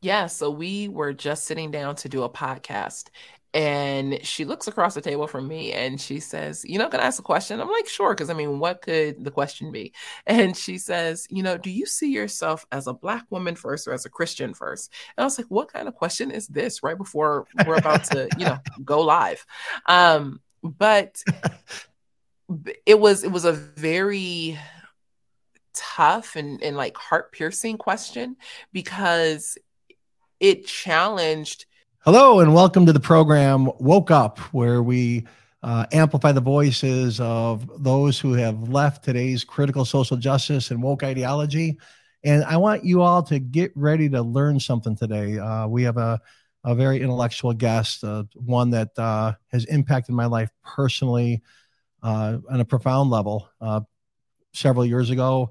Yeah, so we were just sitting down to do a podcast, and she looks across the table from me and she says, You know, can I ask a question? I'm like, Sure. Because I mean, what could the question be? And she says, You know, do you see yourself as a Black woman first or as a Christian first? And I was like, What kind of question is this right before we're about to, you know, go live? Um, but it was, it was a very, tough and, and like heart piercing question because it challenged Hello, and welcome to the program Woke Up, where we uh, amplify the voices of those who have left today's critical social justice and woke ideology. And I want you all to get ready to learn something today. Uh, we have a, a very intellectual guest, uh, one that uh, has impacted my life personally uh, on a profound level. Uh, several years ago,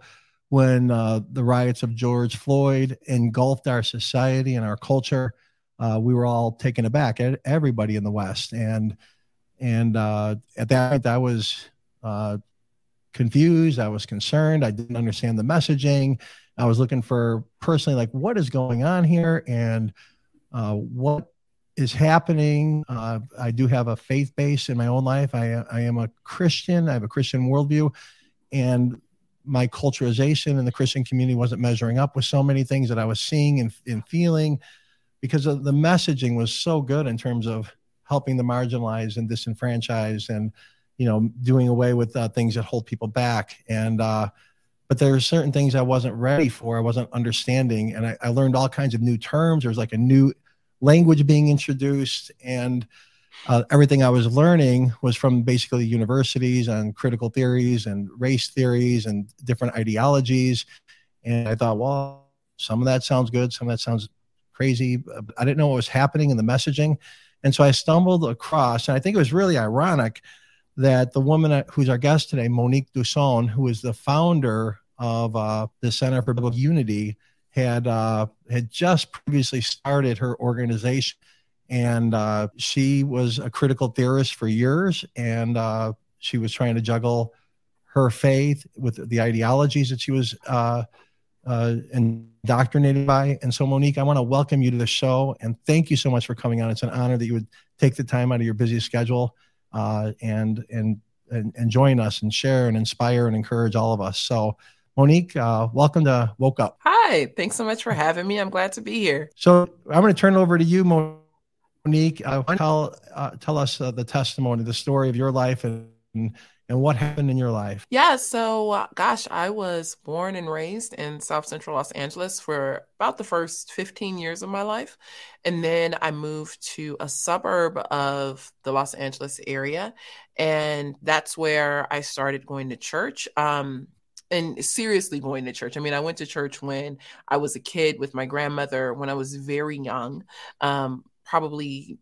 when the riots of George Floyd engulfed our society and our culture, uh, we were all taken aback, everybody in the West. And and uh, at that point, I was uh, confused. I was concerned. I didn't understand the messaging. I was looking for personally, like, what is going on here, and uh, what is happening. Uh, I do have a faith base in my own life. I I am a Christian. I have a Christian worldview, and my culturalization in the Christian community wasn't measuring up with so many things that I was seeing and, and feeling because the messaging was so good in terms of helping the marginalized and disenfranchised and you know doing away with uh, things that hold people back. And uh, but there are certain things i wasn't ready for i wasn't understanding. And I, I learned all kinds of new terms. There was like a new language being introduced. And uh, everything i was learning was from basically universities on critical theories and race theories and different ideologies and i thought well some of that sounds good some of that sounds crazy. I didn't know what was happening in the messaging. And so I stumbled across, and I think it was really ironic that the woman who's our guest today, Monique Duson, who is the founder of uh, the Center for Biblical Unity, had uh, had just previously started her organization, and uh, she was a critical theorist for years, and uh, she was trying to juggle her faith with the ideologies that she was uh, uh, indoctrinated by. And so, Monique, I want to welcome you to the show and thank you so much for coming on. It's an honor that you would take the time out of your busy schedule uh, and, and, and and join us and share and inspire and encourage all of us. So, Monique, uh, welcome to Woke Up. Hi, thanks so much for having me. I'm glad to be here. So, I'm going to turn it over to you, Monique. Uh, tell uh, tell us uh, the testimony, the story of your life, and and what happened in your life? Yeah, so uh, gosh, I was born and raised in South Central Los Angeles for about the first 15 years of my life. And then I moved to a suburb of the Los Angeles area. And that's where I started going to church. Um, and seriously going to church. I mean, I went to church when I was a kid with my grandmother when I was very young, um, probably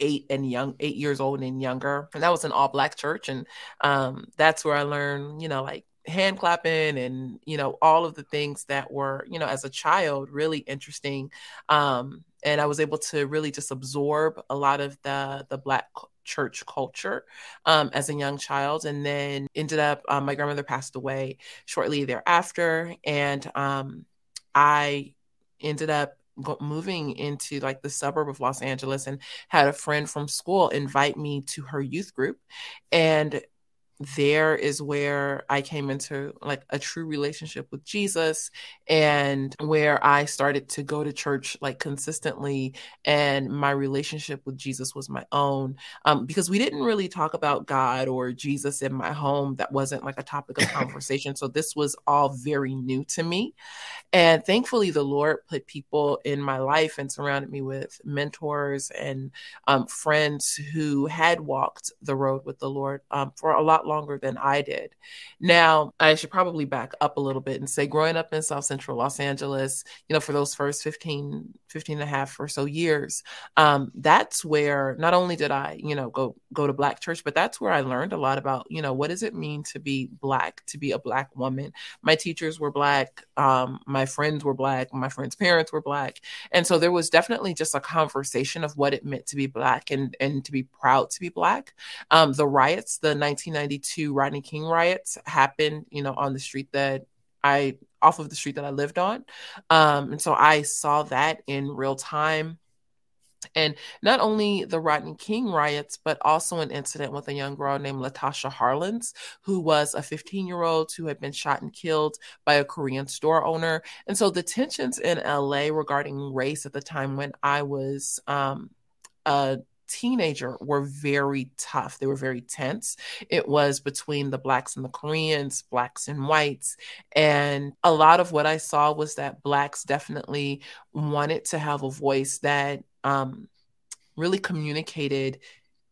eight and young, eight years old and younger. And that was an all black church. And um, that's where I learned, you know, like hand clapping and, you know, all of the things that were, you know, as a child, really interesting. Um, and I was able to really just absorb a lot of the the black church culture um, as a young child, and then ended up um, my grandmother passed away shortly thereafter, and um, I ended up moving into like the suburb of Los Angeles and had a friend from school invite me to her youth group. And there is where I came into like a true relationship with Jesus and where I started to go to church like consistently and my relationship with Jesus was my own um, because we didn't really talk about God or Jesus in my home. That wasn't like a topic of conversation. So this was all very new to me. And thankfully the Lord put people in my life and surrounded me with mentors and um, friends who had walked the road with the Lord um, for a lot longer than I did. Now, I should probably back up a little bit and say growing up in South Central Los Angeles, you know, for those first 15, 15 and a half or so years, um, that's where not only did I, you know, go go to black church, but that's where I learned a lot about, you know, what does it mean to be black, to be a black woman. My teachers were black, um, my friends were black, my friends' parents were black. And so there was definitely just a conversation of what it meant to be black and and to be proud to be black. Um, the riots, the 1992 Rodney King riots happened, you know, on the street that I off of the street that I lived on. Um, and so I saw that in real time. And not only the Rodney King riots, but also an incident with a young girl named Latasha Harlins, who was a 15 year old who had been shot and killed by a Korean store owner. And so the tensions in LA regarding race at the time when I was um, a teenager were very tough. They were very tense. It was between the blacks and the Koreans, blacks and whites. And a lot of what I saw was that blacks definitely wanted to have a voice that um, really communicated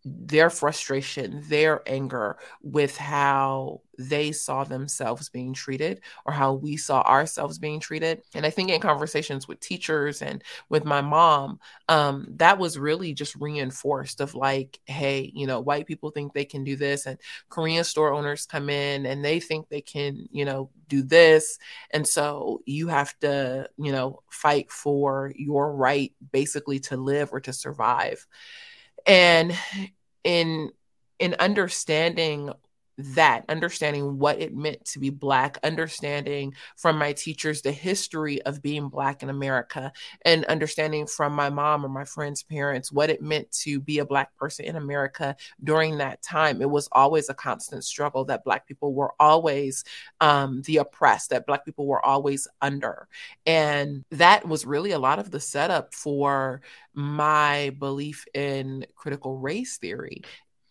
their frustration, their anger with how they saw themselves being treated or how we saw ourselves being treated. And I think in conversations with teachers and with my mom, um, that was really just reinforced of like, hey, you know, white people think they can do this, and Korean store owners come in and they think they can, you know, do this. And so you have to, you know, fight for your right basically to live or to survive and in in understanding that understanding what it meant to be black understanding from my teachers the history of being black in america and understanding from my mom or my friends parents what it meant to be a black person in america during that time. It was always a constant struggle that black people were always um, the oppressed that black people were always under. And that was really a lot of the setup for my belief in critical race theory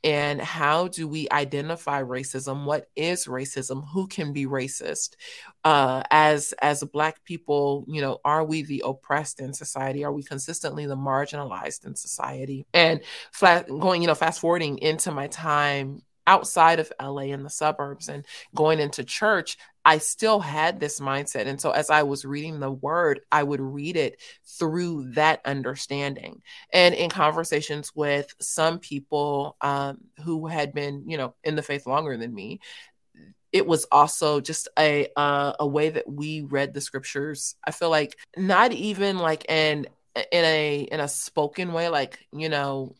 and how do we identify racism? What is racism? Who can be racist? Uh, as as black people you know are we the oppressed in society? Are we consistently the marginalized in society? And flat, going you know fast forwarding into my time outside of LA in the suburbs and going into church, I still had this mindset. And so as I was reading the word, I would read it through that understanding. And in conversations with some people um, who had been, you know, in the faith longer than me, it was also just a uh, a way that we read the scriptures. I feel like not even like an in a in a spoken way, like you know,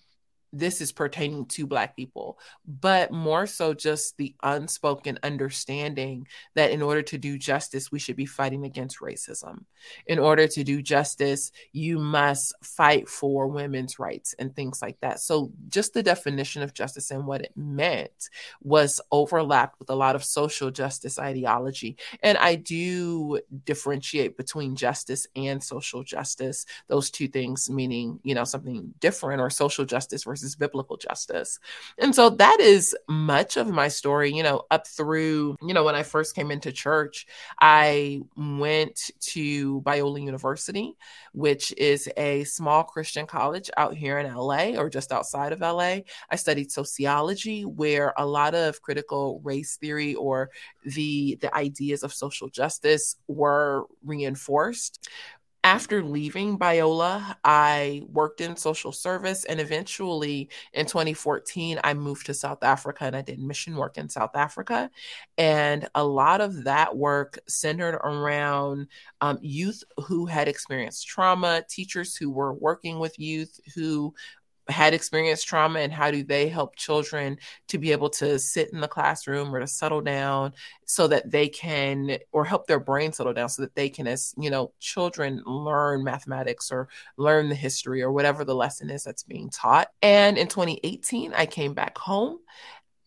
this is pertaining to black people but more so just the unspoken understanding that in order to do justice we should be fighting against racism. In order to do justice you must fight for women's rights and things like that. So just the definition of justice and what it meant was overlapped with a lot of social justice ideology. And i do differentiate between justice and social justice those two things meaning you know something different or social justice versus versus biblical justice. And so that is much of my story, you know, up through, you know, when I first came into church, I went to Biola University, which is a small Christian college out here in LA or just outside of LA. I studied sociology where a lot of critical race theory or the the ideas of social justice were reinforced after leaving Biola, I worked in social service and eventually in 2014, I moved to South Africa and I did mission work in South Africa. And a lot of that work centered around um, youth who had experienced trauma, teachers who were working with youth who had experienced trauma and how do they help children to be able to sit in the classroom or to settle down so that they can or help their brain settle down so that they can as you know children learn mathematics or learn the history or whatever the lesson is that's being taught and in 2018 i came back home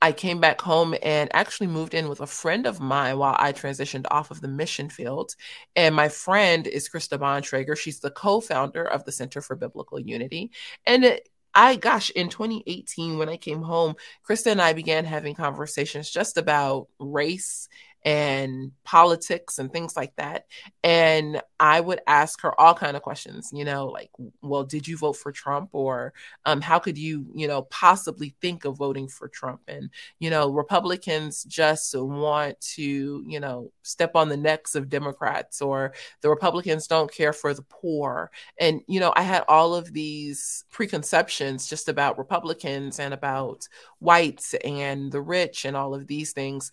I came back home and actually moved in with a friend of mine while I transitioned off of the mission field. And my friend is Krista Bontrager. She's the co founder of the Center for Biblical Unity. And it, I, gosh, in 2018, when I came home, Krista and I began having conversations just about race and politics and things like that. And i would ask her all kind of questions you know like well did you vote for trump? Or um, how could you you know possibly think of voting for trump? And you know republicans just want to you know step on the necks of democrats or the republicans don't care for the poor. And you know i had all of these preconceptions just about republicans and about whites and the rich and all of these things.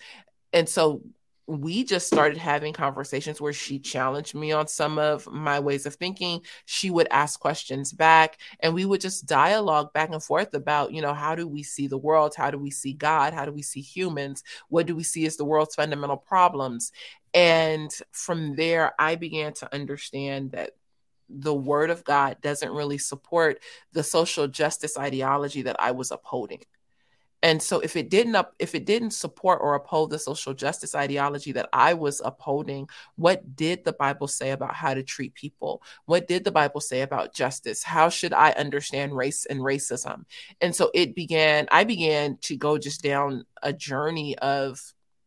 And so we just started having conversations where she challenged me on some of my ways of thinking. She would ask questions back, and we would just dialogue back and forth about, you know, how do we see the world? How do we see God? How do we see humans? What do we see as the world's fundamental problems? And from there, I began to understand that the word of God doesn't really support the social justice ideology that I was upholding. And so if it didn't up if it didn't support or uphold the social justice ideology that I was upholding, what did the Bible say about how to treat people? What did the Bible say about justice? How should I understand race and racism? And so it began I began to go just down a journey of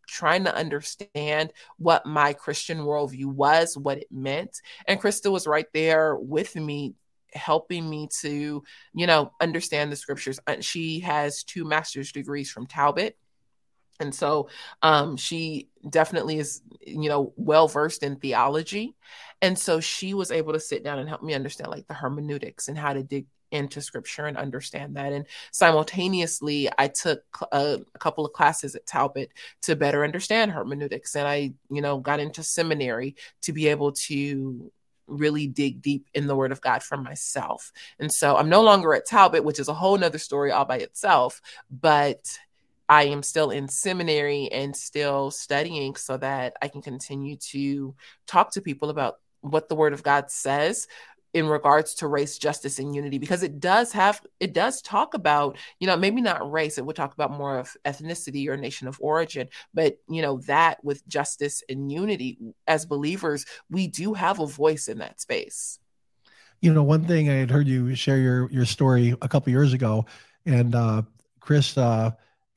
trying to understand what my Christian worldview was, what it meant. And Krista was right there with me helping me to, you know, understand the scriptures. Uh, she has two master's degrees from Talbot. And so um, she definitely is, you know, well versed in theology. And so she was able to sit down and help me understand like the hermeneutics and how to dig into scripture and understand that. And simultaneously, I took a, a, couple of classes at Talbot to better understand hermeneutics. And I, you know, got into seminary to be able to really dig deep in the word of God for myself. And so I'm no longer at Talbot, which is a whole nother story all by itself, but I am still in seminary and still studying so that I can continue to talk to people about what the word of God says in regards to race justice and unity because it does have it does talk about you know maybe not race it would talk about more of ethnicity or nation of origin but you know that with justice and unity as believers we do have a voice in that space. You know one thing i had heard you share your your story a couple years ago and uh chris uh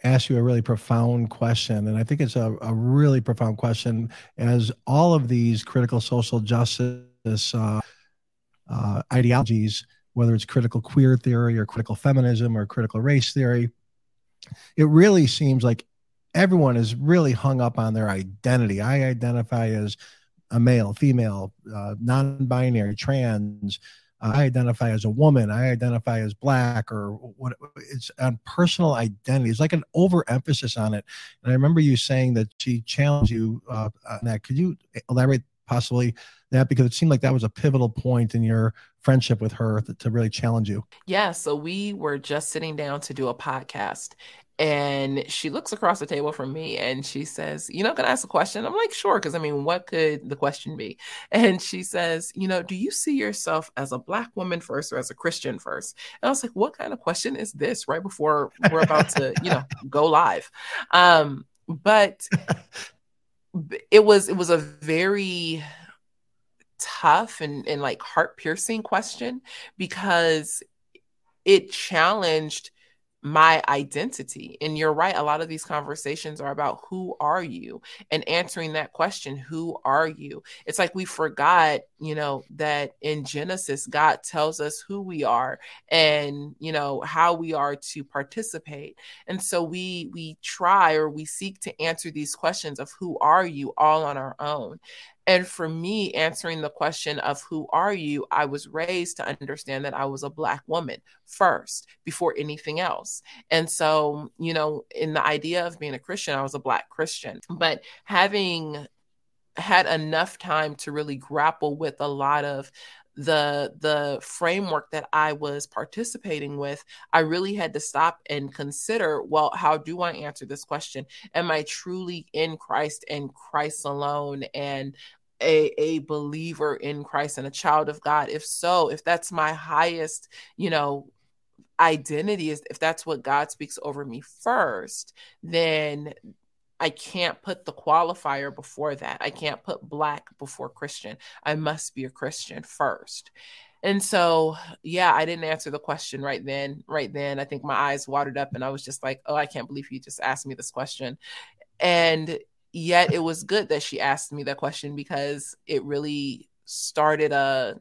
asked you a really profound question and i think it's a, a really profound question as all of these critical social justice uh, uh, ideologies, whether it's critical queer theory or critical feminism or critical race theory, it really seems like everyone is really hung up on their identity. I identify as a male, female, uh, non binary, trans. Uh, I identify as a woman. I identify as black or what it's on personal identity. It's like an overemphasis on it. And I remember you saying that she challenged you uh, on that. Could you elaborate possibly that because it seemed like that was a pivotal point in your friendship with her to, to really challenge you. Yeah. So we were just sitting down to do a podcast and she looks across the table from me and she says, You know, can I ask a question? I'm like, Sure. Because I mean, what could the question be? And she says, You know, do you see yourself as a Black woman first or as a Christian first? And I was like, What kind of question is this right before we're about to, you know, go live? Um, but it was it was a very tough and, and like heart piercing question because it challenged my identity. And you're right, a lot of these conversations are about who are you and answering that question, who are you? It's like we forgot, you know, that in Genesis, God tells us who we are and, you know, how we are to participate. And so we we try or we seek to answer these questions of who are you all on our own. And for me, answering the question of who are you, I was raised to understand that I was a Black woman first before anything else. And so, you know, in the idea of being a Christian, I was a Black Christian. But having had enough time to really grapple with a lot of the the framework that I was participating with, I really had to stop and consider, well, how do I answer this question? Am I truly in Christ and Christ alone and a, a believer in Christ and a child of God? If so, if that's my highest, you know, identity is if that's what God speaks over me first, then I can't put the qualifier before that. I can't put black before Christian. I must be a Christian first. And so, yeah, I didn't answer the question right then. Right then, I think my eyes watered up and I was just like, oh, I can't believe you just asked me this question. And yet, it was good that she asked me that question because it really started a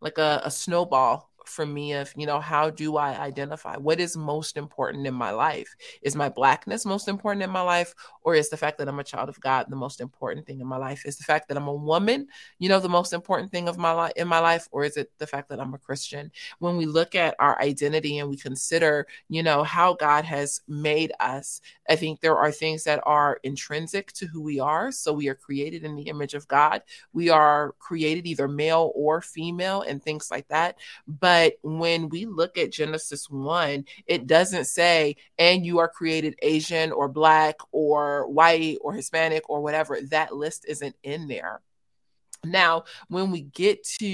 like a, a snowball for me of you know how do i identify what is most important in my life? Is my blackness most important in my life or is the fact that i'm a child of god the most important thing in my life? Is the fact that i'm a woman you know the most important thing of my life in my life or is it the fact that i'm a christian? When we look at our identity and we consider you know how god has made us i think there are things that are intrinsic to who we are. So we are created in the image of god. We are created either male or female and things like that. But But when we look at Genesis 1, it doesn't say, and you are created Asian or black or white or Hispanic or whatever. That list isn't in there. Now, when we get to,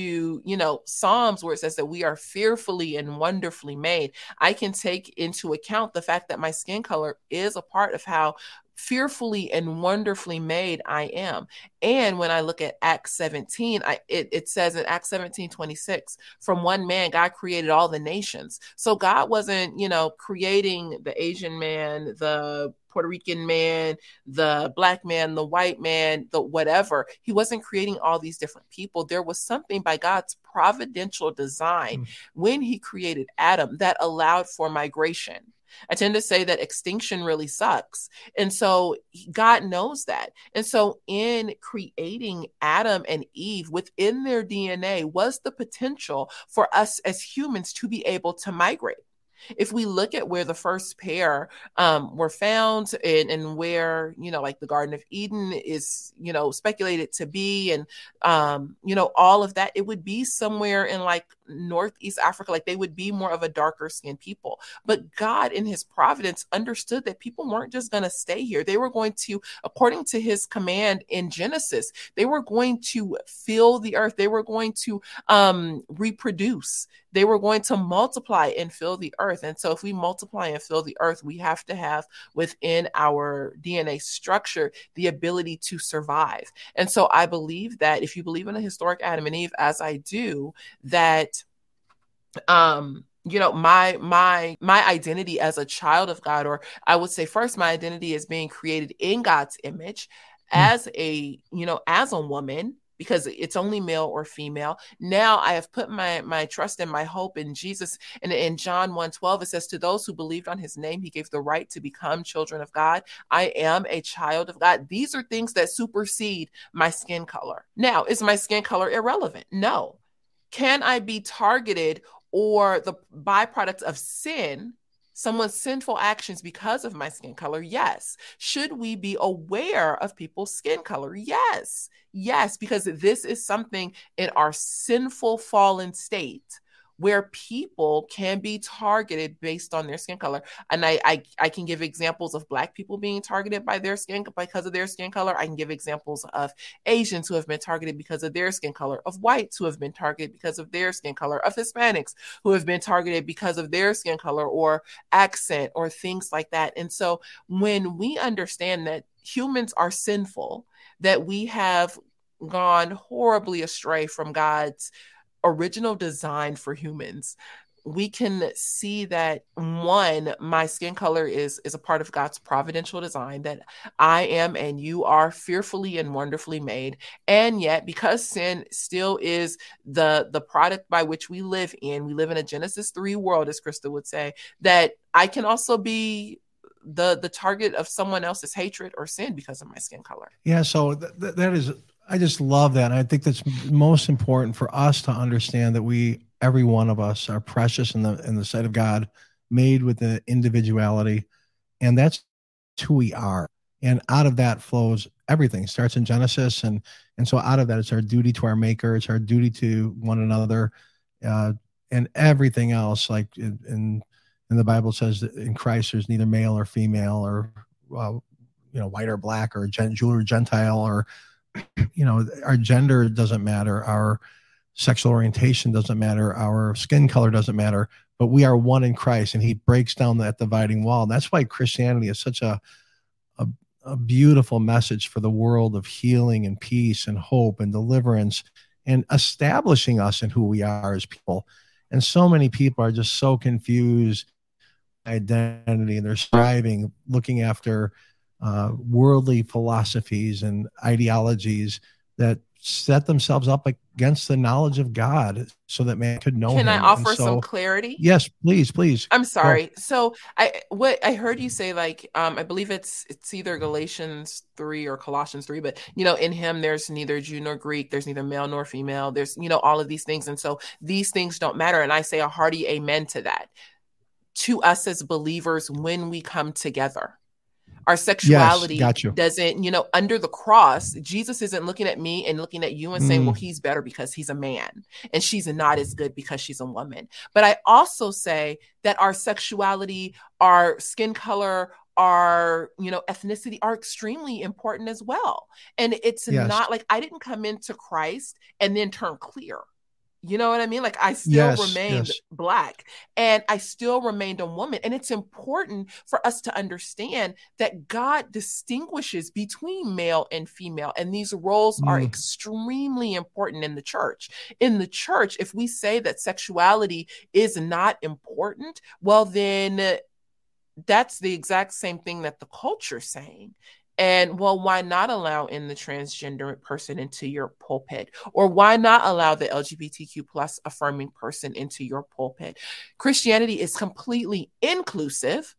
you know, Psalms where it says that we are fearfully and wonderfully made, I can take into account the fact that my skin color is a part of how fearfully and wonderfully made I am. And when I look at Acts 17, I, it, it says in Acts 17, 26, from one man, God created all the nations. So God wasn't, you know, creating the Asian man, the Puerto Rican man, the black man, the white man, the whatever. He wasn't creating all these different people. There was something by God's providential design mm. when he created Adam that allowed for migration I tend to say that extinction really sucks. And so God knows that. And so in creating Adam and Eve within their DNA was the potential for us as humans to be able to migrate. If we look at where the first pair um, were found and, and where, you know, like the Garden of Eden is, you know, speculated to be, and, um, you know, all of that, it would be somewhere in like Northeast Africa. Like they would be more of a darker skinned people. But God, in his providence, understood that people weren't just going to stay here. They were going to, according to his command in Genesis, they were going to fill the earth. They were going to um, reproduce. They were going to multiply and fill the earth. And so, if we multiply and fill the earth, we have to have within our DNA structure the ability to survive. And so, I believe that if you believe in a historic Adam and Eve, as I do, that um you know my my my identity as a child of god or i would say first my identity is being created in god's image mm. as a you know as a woman because it's only male or female. Now I have put my my trust and my hope in Jesus. And in John 1 12, it says, To those who believed on his name, he gave the right to become children of God. I am a child of God. These are things that supersede my skin color. Now, is my skin color irrelevant? No. Can I be targeted or the byproduct of sin someone's sinful actions because of my skin color? Yes. Should we be aware of people's skin color? Yes. Yes, because this is something in our sinful fallen state where people can be targeted based on their skin color. And I, I, I can give examples of Black people being targeted by their skin because of their skin color. I can give examples of Asians who have been targeted because of their skin color, of whites who have been targeted because of their skin color, of Hispanics who have been targeted because of their skin color or accent or things like that. And so when we understand that humans are sinful, that we have gone horribly astray from God's original design for humans we can see that one my skin color is is a part of god's providential design that i am and you are fearfully and wonderfully made. And yet because sin still is the the product by which we live in we live in a genesis 3 world as krista would say that i can also be the the target of someone else's hatred or sin because of my skin color. Yeah so th- th- that is I just love that. And I think that's most important for us to understand that we, every one of us, are precious in the in the sight of God, made with the individuality, and that's who we are. And out of that flows everything. Starts in Genesis, and and so out of that, it's our duty to our Maker. It's our duty to one another, uh, and everything else. Like in, in in the Bible says that in Christ, there's neither male or female, or uh, you know, white or black, or Jew or Gentile, or you know, our gender doesn't matter, our sexual orientation doesn't matter, our skin color doesn't matter, but we are one in Christ, and He breaks down that dividing wall. And that's why Christianity is such a, a a beautiful message for the world of healing and peace and hope and deliverance and establishing us in who we are as people. And so many people are just so confused identity and they're striving, looking after uh, worldly philosophies and ideologies that set themselves up against the knowledge of God so that man could know Can him. I offer so, some clarity? Yes, please, please. I'm sorry. Go. So I what I heard you say like um I believe it's it's either Galatians 3 or Colossians 3 but you know in him there's neither Jew nor Greek, there's neither male nor female. There's you know all of these things and so these things don't matter and I say a hearty amen to that. To us as believers when we come together our sexuality yes, doesn't, you know, under the cross, Jesus isn't looking at me and looking at you and saying, mm. well, he's better because he's a man and she's not as good because she's a woman. But I also say that our sexuality, our skin color, our you know ethnicity are extremely important as well and it's yes. not like i didn't come into christ and then turn clear you know what I mean? Like I still yes, remained yes. black and I still remained a woman. And it's important for us to understand that God distinguishes between male and female. And these roles mm. are extremely important in the church. In the church, if we say that sexuality is not important, well, then that's the exact same thing that the culture's saying. And well, why not allow in the transgender person into your pulpit? Or why not allow the LGBTQ plus affirming person into your pulpit? Christianity is completely inclusive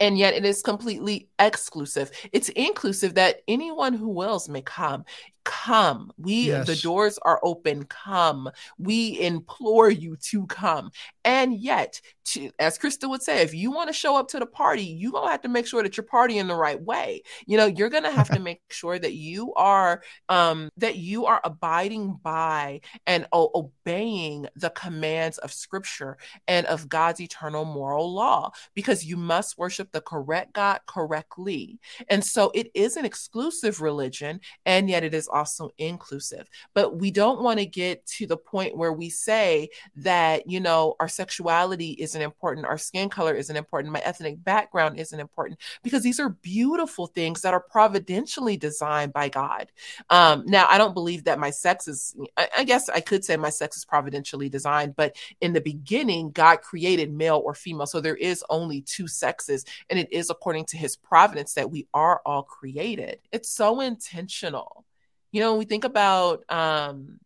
and yet it is completely exclusive. It's inclusive that anyone who wills may come come. We, yes. the doors are open. Come. We implore you to come. And yet, to, as Krista would say, if you want to show up to the party, you're going to have to make sure that you're partying the right way. You know, you're going to have to make sure that you are, um, that you are abiding by and o- obeying the commands of scripture and of God's eternal moral law, because you must worship the correct God correctly. And so it is an exclusive religion, and yet it is also inclusive. But we don't want to get to the point where we say that, you know, our sexuality isn't important, our skin color isn't important, my ethnic background isn't important, because these are beautiful things that are providentially designed by God. Um, now, I don't believe that my sex is, I, I guess I could say my sex is providentially designed, but in the beginning, God created male or female. So there is only two sexes, and it is according to his providence that we are all created. It's so intentional you know, we think about um,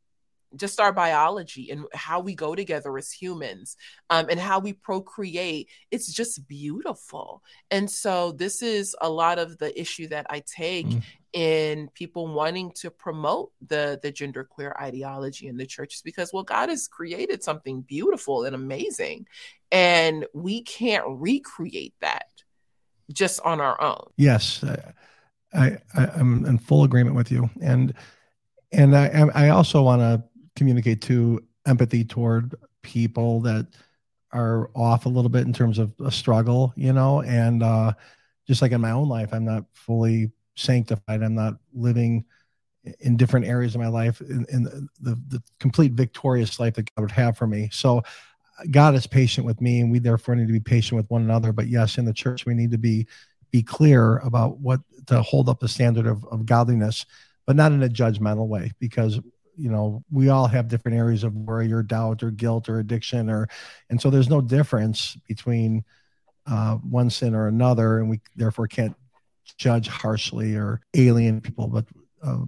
just our biology and how we go together as humans um, and how we procreate. It's just beautiful. And so this is a lot of the issue that i take mm. in people wanting to promote the the gender queer ideology in the churches because well god has created something beautiful and amazing and we can't recreate that just on our own. Yes I, I am in full agreement with you, and and I I also want to communicate to empathy toward people that are off a little bit in terms of a struggle, you know, and uh, just like in my own life, I'm not fully sanctified. I'm not living in different areas of my life in, in the, the, the complete victorious life that God would have for me. So God is patient with me, and we therefore need to be patient with one another. But yes, in the church, we need to be be clear about what to hold up the standard of, of godliness, but not in a judgmental way, because you know we all have different areas of worry or doubt or guilt or addiction or and so there's no difference between uh, one sin or another and we therefore can't judge harshly or alien people but uh,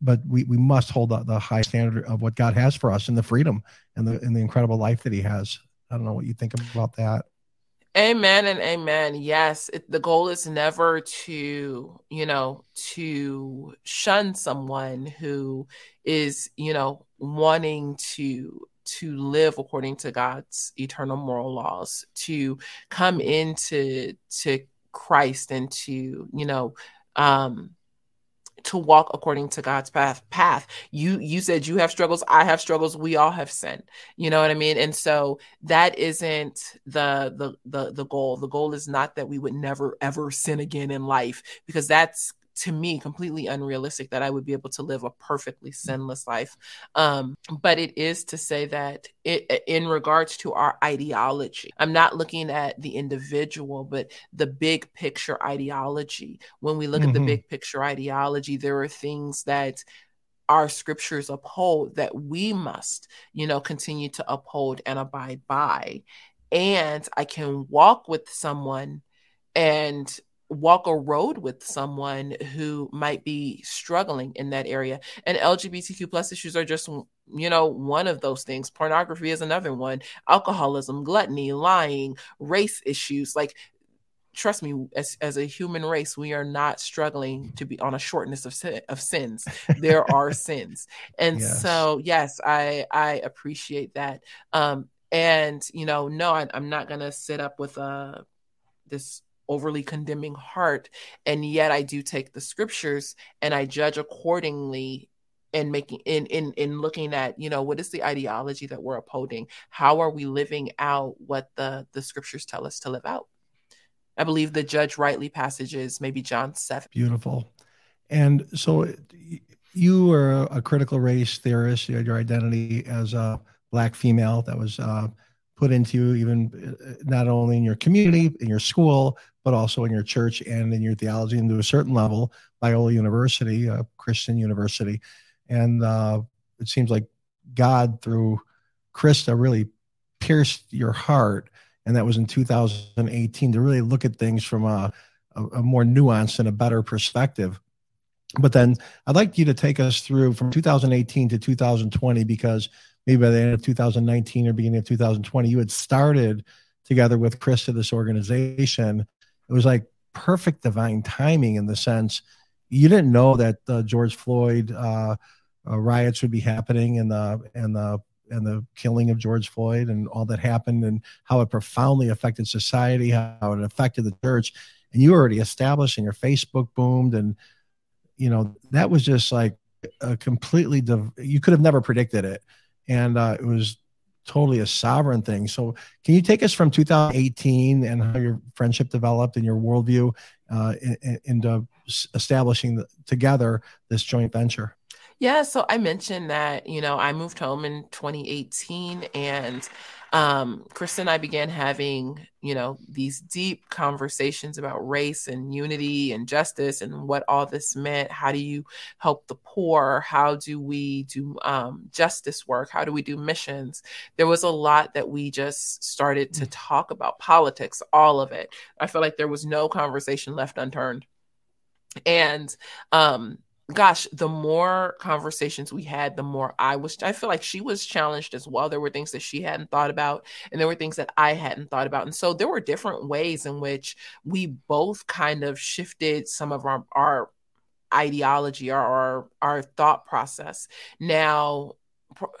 but we, we must hold the, the high standard of what god has for us and the freedom and the and the incredible life that he has. I don't know what you think about that Amen and amen. Yes, it, the goal is never to, you know, to shun someone who is, you know, wanting to to live according to God's eternal moral laws, to come into to Christ and to, you know, um to walk according to God's path path. You you said you have struggles, I have struggles, we all have sin. You know what I mean? And so that isn't the the the the goal. The goal is not that we would never ever sin again in life because that's to me completely unrealistic that I would be able to live a perfectly sinless life. Um, but it is to say that it, in regards to our ideology, I'm not looking at the individual, but the big picture ideology. When we look mm-hmm. at the mm-hmm. big picture ideology, there are things that our scriptures uphold that we must, you know, continue to uphold and abide by. And I can walk with someone and walk a road with someone who might be struggling in that area and lgbtq plus issues are just you know one of those things. Pornography is another one. Alcoholism gluttony lying race issues like trust me as, as a human race we are not struggling to be on a shortness of, sin, of sins. There are sins. And yes. so yes i i appreciate that. Um and you know no I, i'm not gonna sit up with uh this overly condemning heart. And yet I do take the scriptures and I judge accordingly and making in in in looking at you know what is the ideology that we're upholding? How are we living out what the the scriptures tell us to live out? I believe the judge rightly passages maybe john 7 beautiful. And so you were a critical race theorist. You had your identity as a black female that was uh, put into you even uh, not only in your community in your school but also in your church and in your theology and to a certain level Biola University, a Christian university. And uh, it seems like God, through Krista, really pierced your heart. And that was in 2018 to really look at things from a, a, a more nuanced and a better perspective. But then I'd like you to take us through from 2018 to 2020 because maybe by the end of 2019 or beginning of 2020, you had started together with Krista this organization it was like perfect divine timing in the sense you didn't know that the George Floyd uh, uh, riots would be happening and the and the and the killing of George Floyd and all that happened and how it profoundly affected society, how it affected the church. And you already established and your Facebook boomed. And, you know, that was just like a completely, div- you could have never predicted it. And uh, it was totally a sovereign thing. So, can you take us from 2018 and how your friendship developed and your worldview uh, into establishing the, together this joint venture? Yeah, so I mentioned that, you know, I moved home in 2018 and um, Chris and I began having, you know, these deep conversations about race and unity and justice and what all this meant. How do you help the poor? How do we do um, justice work? How do we do missions? There was a lot that we just started to mm. talk about politics, all of it. I feel like there was no conversation left unturned. And um, gosh, the more conversations we had, the more I was, I feel like she was challenged as well. There were things that she hadn't thought about, and there were things that I hadn't thought about. And so there were different ways in which we both kind of shifted some of our, our ideology or our, our thought process. Now,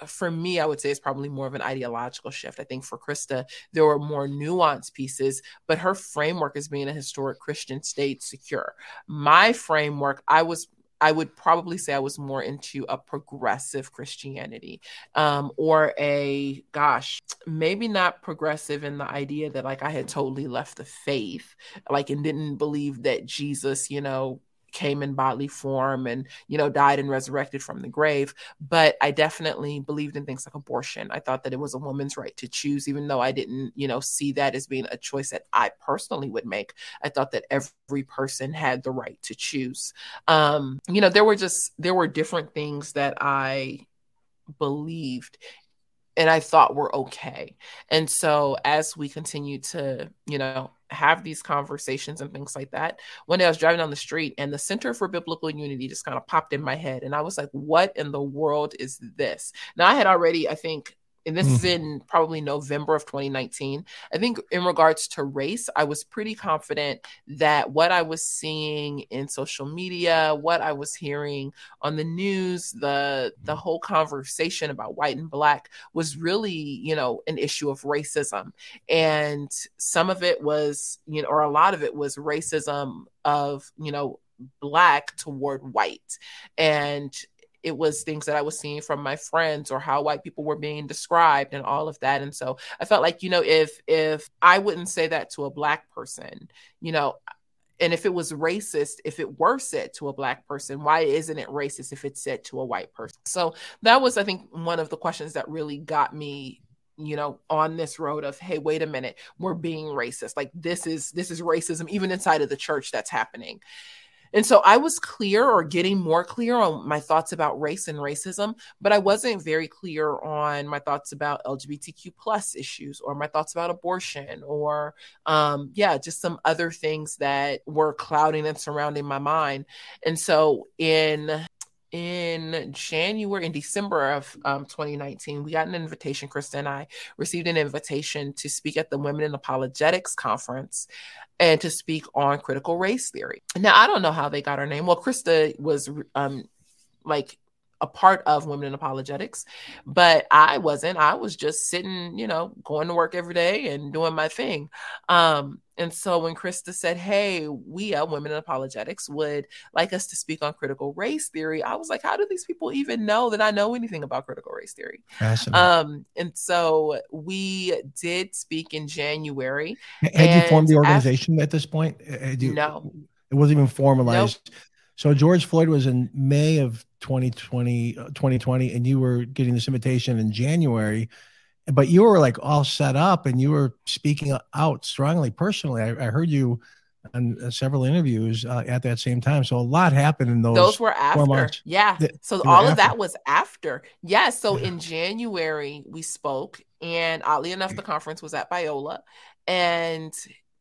for me, I would say it's probably more of an ideological shift. I think for Krista, there were more nuanced pieces, but her framework is being a historic Christian state secure. My framework, I was I would probably say I was more into a progressive Christianity um, or a, gosh, maybe not progressive in the idea that like I had totally left the faith, like, and didn't believe that Jesus, you know, came in bodily form and you know died and resurrected from the grave. But i definitely believed in things like abortion. I thought that it was a woman's right to choose even though i didn't you know see that as being a choice that i personally would make. I thought that every person had the right to choose. Um you know there were just there were different things that i believed and I thought were okay. And so as we continue to, you know, have these conversations and things like that. One day I was driving down the street and the Center for Biblical Unity just kind of popped in my head. And I was like, what in the world is this? Now, I had already, I think, and this mm. is in probably November of 2019. I think in regards to race, I was pretty confident that what I was seeing in social media, what I was hearing on the news, the the whole conversation about white and black was really, you know, an issue of racism. And some of it was, you know, or a lot of it was racism of, you know, black toward white and it was things that I was seeing from my friends or how white people were being described and all of that. And so I felt like, you know, if if I wouldn't say that to a black person, you know, and if it was racist, if it were said to a black person, why isn't it racist if it's said to a white person? So that was, I think, one of the questions that really got me you know on this road of hey wait a minute we're being racist like this is this is racism even inside of the church that's happening and so I was clear or getting more clear on my thoughts about race and racism, but I wasn't very clear on my thoughts about LGBTQ plus issues or my thoughts about abortion or um, yeah, just some other things that were clouding and surrounding my mind. And so in in January in December of um, 2019, we got an invitation. Krista and I received an invitation to speak at the Women in Apologetics conference and to speak on critical race theory. Now, I don't know how they got our name. Well, Krista was um, like a part of Women in Apologetics, but I wasn't. I was just sitting, you know, going to work every day and doing my thing. Um, And so when Krista said, Hey, we, uh, Women in Apologetics, would like us to speak on critical race theory, I was like, How do these people even know that I know anything about critical race theory? Um, and so we did speak in January. Had you formed the organization after, at this point? You, no. It wasn't even formalized. Nope. So George Floyd was in May of 2020, 2020, uh, and you were getting this invitation in January but you were like all set up and you were speaking out strongly personally. I, I heard you on uh, several interviews uh, at that same time. So a lot happened in those. Those were after. Yeah. so all of that was after. Yeah. So yeah. in January we spoke, and oddly enough, the conference was at Biola, and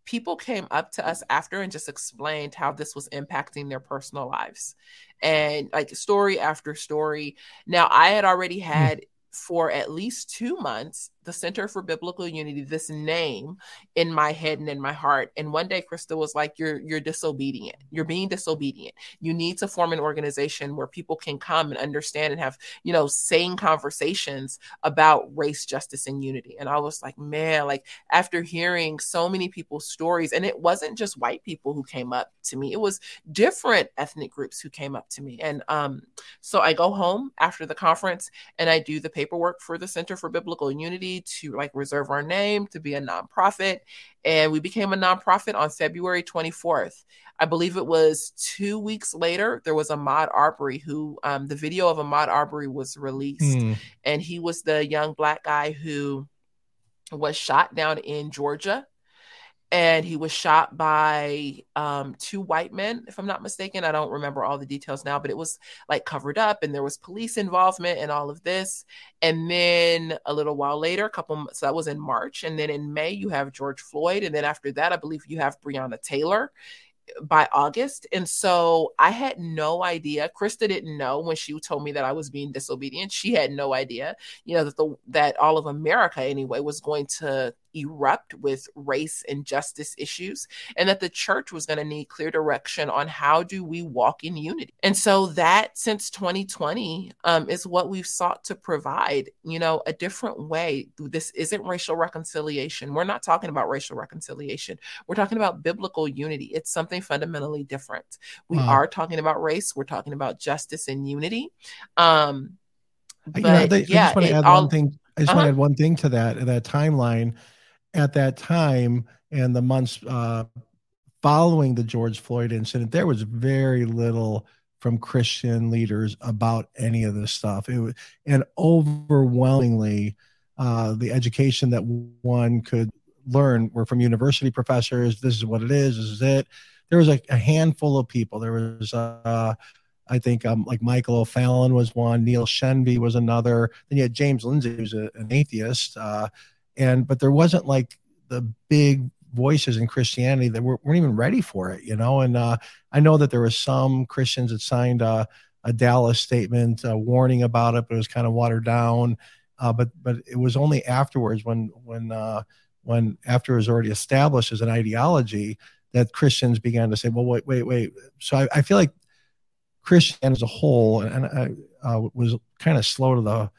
people came up to us after and just explained how this was impacting their personal lives and like story after story now i had already hmm. had for at least two months the Center for Biblical Unity, this name in my head and in my heart. And one day Krista was like, You're you're disobedient. You're being disobedient. You need to form an organization where people can come and understand and have, you know, sane conversations about race, justice, and unity. And I was like, man, like after hearing so many people's stories, and it wasn't just white people who came up to me, it was different ethnic groups who came up to me. And um, so I go home after the conference and I do the paperwork for the Center for Biblical Unity to like reserve our name to be a nonprofit. And we became a nonprofit on February 24th. I believe it was two weeks later, there was Ahmaud Arbery who um, the video of Ahmaud Arbery was released. Mm. And he was the young black guy who was shot down in Georgia and he was shot by um, two white men if i'm not mistaken i don't remember all the details now but it was like covered up and there was police involvement and all of this and then a little while later a couple so that was in march and then in may you have george floyd and then after that i believe you have breonna taylor by August. And so I had no idea. Krista didn't know when she told me that I was being disobedient. She had no idea, you know, that the that all of America anyway was going to erupt with race and justice issues and that the church was going to need clear direction on how do we walk in unity. And so that since 2020 um, is what we've sought to provide you know a different way. This isn't racial reconciliation. We're not talking about racial reconciliation. We're talking about biblical unity. It's something fundamentally different. We wow. are talking about race. We're talking about justice and unity. Um but you know, they, yeah, I just want to add all, one thing. I just uh-huh. want to add one thing to that that timeline at that time and the months uh, following the George Floyd incident, there was very little from Christian leaders about any of this stuff. It was, and overwhelmingly, uh, the education that one could learn were from university professors. This is what it is. This is it. There was a, a handful of people. There was, uh, I think, um, like Michael O'Fallon was one. Neil Shenvi was another. Then you had James Lindsay, who's a, an atheist. Uh, and but there wasn't like the big voices in Christianity that were, not even ready for it, you know. And uh, I know that there were some Christians that signed a, a Dallas statement uh, warning about it, but it was kind of watered down. Uh, but but it was only afterwards when when uh, when after it was already established as an ideology that Christians began to say, well, wait, wait, wait. So I, I feel like Christian as a whole, and I uh, was kind of slow to the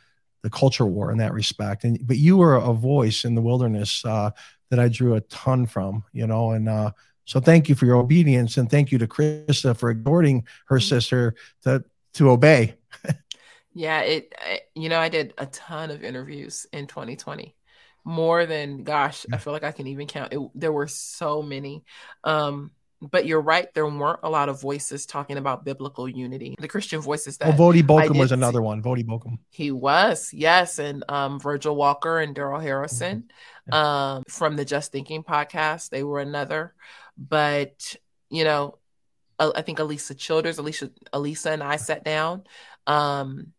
the culture war in that respect. And but you were a voice in the wilderness uh, that I drew a ton from, you know. And uh, so thank you for your obedience, and thank you to Krista for exhorting her mm-hmm. sister to to obey. yeah, it. You know, I did a ton of interviews in 2020 more than gosh i feel like i can even count it, there were so many um but you're right. There weren't a lot of voices talking about biblical unity. The Christian voices that. Well, Voddie Baucham was another see. one. Voddie Baucham. He was, yes, and um, Virgil Walker and Darrell Harrison mm-hmm. yeah. um, from the Just Thinking podcast. They were another, but you know, I think Alisa Childers, Alicia, Alisa, and I sat down. Um,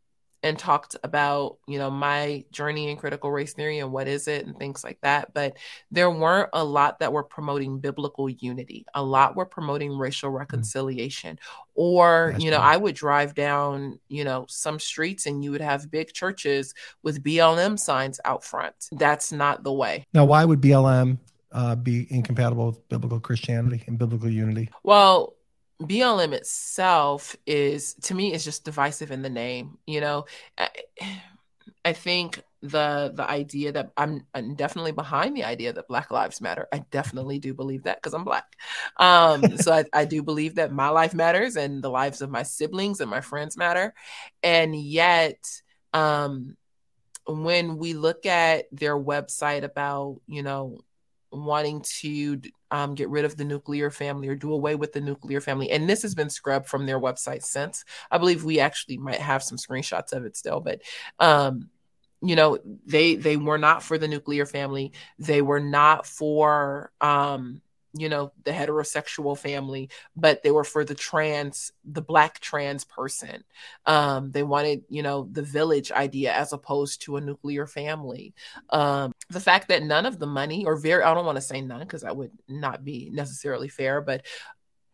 and talked about you know my journey in critical race theory and what is it and things like that but there weren't a lot that were promoting biblical unity. A lot were promoting racial mm. reconciliation. Or That's you know right. i would drive down you know some streets and you would have big churches with blm signs out front. That's not the way. Now why would blm uh, be incompatible with biblical christianity and biblical unity? Well BLM itself is to me is just divisive in the name. You know, I think the the idea that I'm, I'm, definitely behind the idea that Black Lives Matter. I definitely do believe that because I'm Black. Um, so I, I do believe that my life matters and the lives of my siblings and my friends matter. And yet, um, when we look at their website about you know wanting to um, get rid of the nuclear family or do away with the nuclear family. And this has been scrubbed from their website since. I believe we actually might have some screenshots of it still, but um, you know, they they were not for the nuclear family. They were not for um, you know the heterosexual family but they were for the trans the black trans person um they wanted you know the village idea as opposed to a nuclear family um the fact that none of the money or very i don't want to say none because that would not be necessarily fair but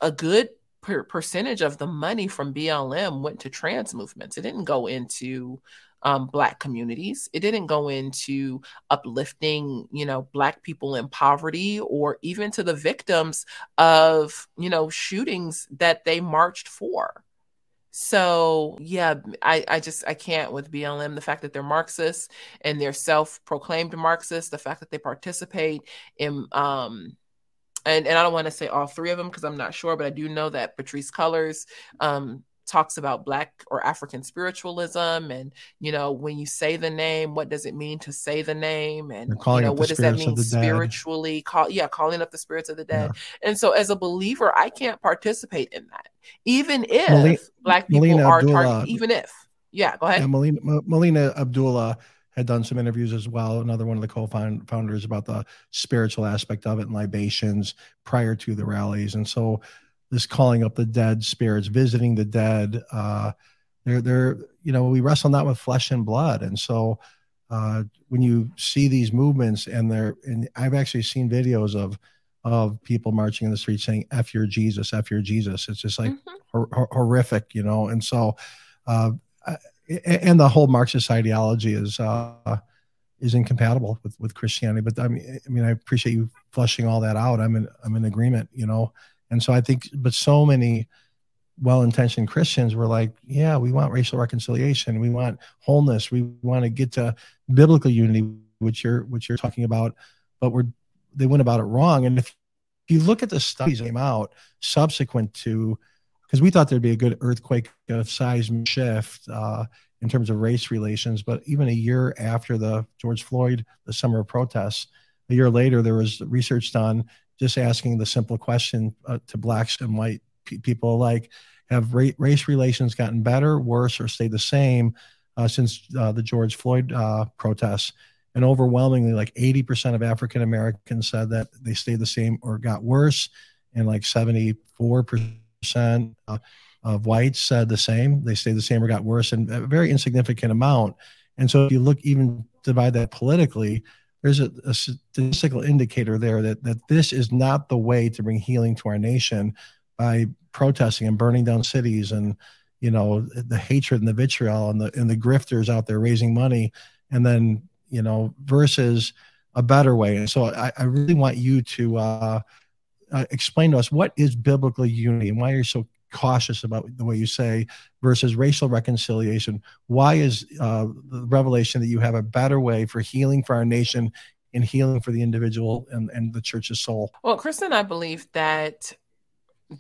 a good per- percentage of the money from blm went to trans movements it didn't go into um, black communities. It didn't go into uplifting, you know, black people in poverty or even to the victims of, you know, shootings that they marched for. So yeah, I, I just I can't with BLM. The fact that they're Marxists and they're self-proclaimed Marxists, the fact that they participate in um and, and I don't want to say all three of them because I'm not sure, but I do know that Patrisse Cullors um, talks about black or african spiritualism and you know when you say the name what does it mean to say the name and you know what does that mean spiritually call yeah calling up the spirits of the dead yeah. and so as a believer i can't participate in that even if Melina, black people Melina are targeted even if yeah go ahead yeah, melina, melina abdullah had done some interviews as well. Another one of the co-founders about the spiritual aspect of it and libations prior to the rallies. And so this calling up the dead spirits, visiting the dead. Uh, they're they're you know we wrestle not with flesh and blood, and so uh, when you see these movements and they're and I've actually seen videos of of people marching in the street saying "F your Jesus, F your Jesus." It's just like mm-hmm. hor- hor- horrific, you know. And so, uh, and the whole Marxist ideology is uh, is incompatible with with Christianity. But I mean, I mean, I appreciate you flushing all that out. I'm in I'm in agreement, you know. And so I think, but so many well intentioned Christians were like, yeah, we want racial reconciliation. We want wholeness. We want to get to biblical unity, which you're, which you're talking about, but we're, they went about it wrong. And if you look at the studies that came out subsequent to, because we thought there'd be a good earthquake of size shift uh, in terms of race relations, but even a year after the George Floyd, the summer of protests, a year later, there was research done just asking the simple question uh, to blacks and white people like have ra- race relations gotten better worse or stayed the same uh, since uh, the george floyd uh, protests? And overwhelmingly like 80% of african americans said that they stayed the same or got worse and like 74% uh, of whites said the same they stayed the same or got worse and a very insignificant amount. And so if you look even divide that politically there's a, a, statistical indicator there that, that this is not the way to bring healing to our nation by protesting and burning down cities and you know the hatred and the vitriol and the and the grifters out there raising money. And then you know versus a better way. And so i, I really want you to uh, uh, explain to us what is biblical unity and why you're so cautious about the way you say versus racial reconciliation. Why is uh, the revelation that you have a better way for healing for our nation and healing for the individual and, and the church's soul? Well, Kristen, I believe that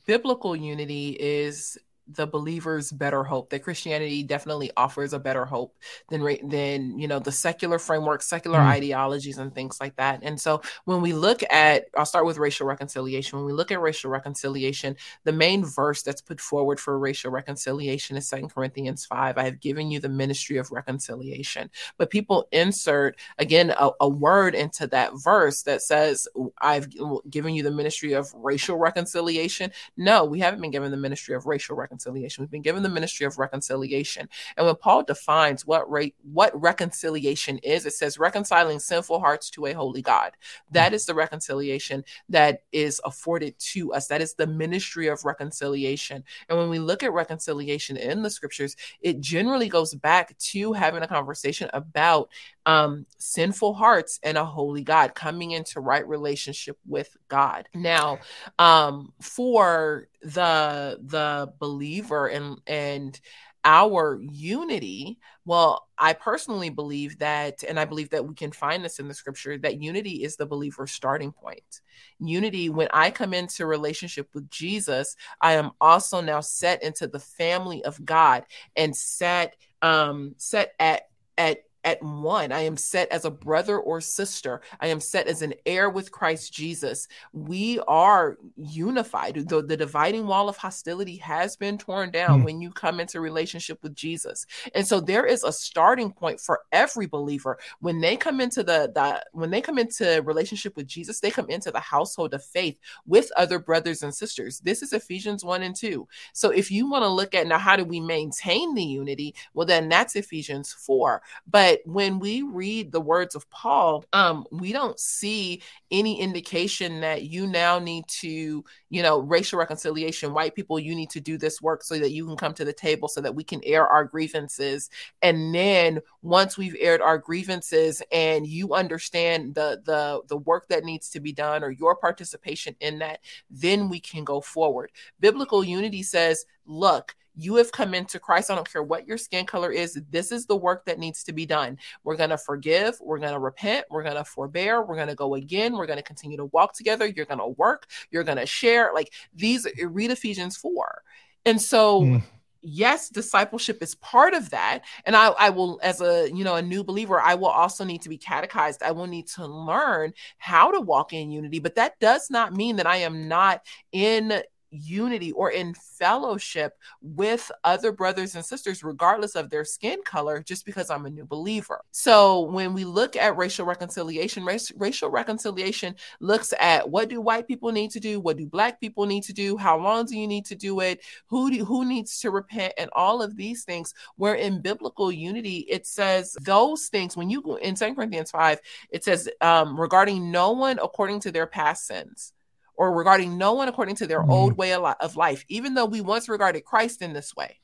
biblical unity is the believer's better hope that christianity definitely offers a better hope than than you know the secular framework secular mm. ideologies and things like that. And so when we look at i'll start with racial reconciliation. When we look at racial reconciliation the main verse that's put forward for racial reconciliation is Second corinthians 5 i have given you the ministry of reconciliation. But people insert again a, a word into that verse that says i've given you the ministry of racial reconciliation. No we haven't been given the ministry of racial reconciliation reconciliation. We've been given the ministry of reconciliation. And when Paul defines what re- what reconciliation is, it says reconciling sinful hearts to a holy God. That is the reconciliation that is afforded to us. That is the ministry of reconciliation. And when we look at reconciliation in the scriptures, it generally goes back to having a conversation about um, sinful hearts and a holy God coming into right relationship with God. Now, um, for the the believer and and our unity, well, I personally believe that, and I believe that we can find this in the scripture, that unity is the believer's starting point. Unity, when I come into relationship with Jesus, I am also now set into the family of God and set um set at at at one. I am set as a brother or sister. I am set as an heir with Christ Jesus. We are unified. The, the dividing wall of hostility has been torn down mm. when you come into relationship with Jesus. And so there is a starting point for every believer. When they come into the, the when they come into relationship with Jesus, they come into the household of faith with other brothers and sisters. This is Ephesians 1 and 2. So if you want to look at now how do we maintain the unity? Well, then that's Ephesians 4. But but when we read the words of Paul, um, we don't see any indication that you now need to, you know, racial reconciliation, white people, you need to do this work so that you can come to the table so that we can air our grievances. And then once we've aired our grievances and you understand the the the work that needs to be done or your participation in that, then we can go forward. Biblical unity says, look, you have come into Christ. I don't care what your skin color is. This is the work that needs to be done. We're going to forgive. We're going to repent. We're going to forbear. We're going to go again. We're going to continue to walk together. You're going to work. You're going to share. Like these, read Ephesians 4. And so, mm. yes, discipleship is part of that. And I, I will, as a, you know, a new believer, I will also need to be catechized. I will need to learn how to walk in unity. But that does not mean that I am not in unity or in fellowship with other brothers and sisters, regardless of their skin color, just because I'm a new believer. So when we look at racial reconciliation, race, racial reconciliation looks at what do white people need to do, what do black people need to do, how long do you need to do it, who do, who needs to repent, and all of these things. Where in biblical unity, it says those things. When you go in 2 Corinthians five, it says um, regarding no one according to their past sins or regarding no one according to their mm-hmm. old way of life, even though we once regarded Christ in this way.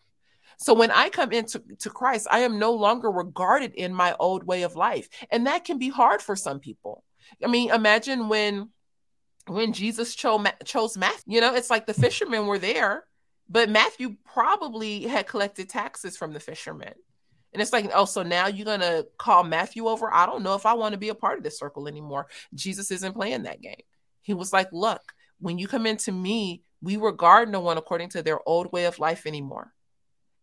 So when I come into to Christ, I am no longer regarded in my old way of life. And that can be hard for some people. I mean, imagine when when Jesus chose chose Matthew, you know, it's like the fishermen were there, but Matthew probably had collected taxes from the fishermen. And it's like, oh, so now you're gonna call Matthew over? I don't know if I want to be a part of this circle anymore. Jesus isn't playing that game. He was like, Look, when you come into me, we regard no one according to their old way of life anymore.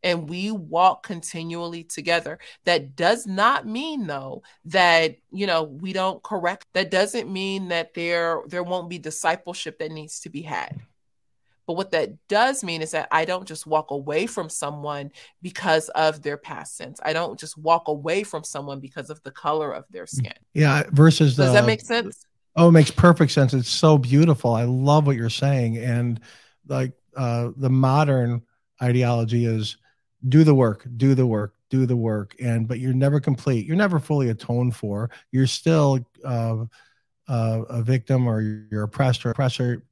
And we walk continually together. That does not mean though that you know we don't correct. That doesn't mean that there there won't be discipleship that needs to be had. But what that does mean is that I don't just walk away from someone because of their past sins. I don't just walk away from someone because of the color of their mm. skin. Yeah. Versus does that make sense? Oh, it makes perfect sense. It's so beautiful. I love what you're saying. And like uh, the modern ideology is do the work, do the work, do the work. And but you're never complete. You're never fully atoned for. You're still uh, uh, a victim or you're oppressed or oppressor.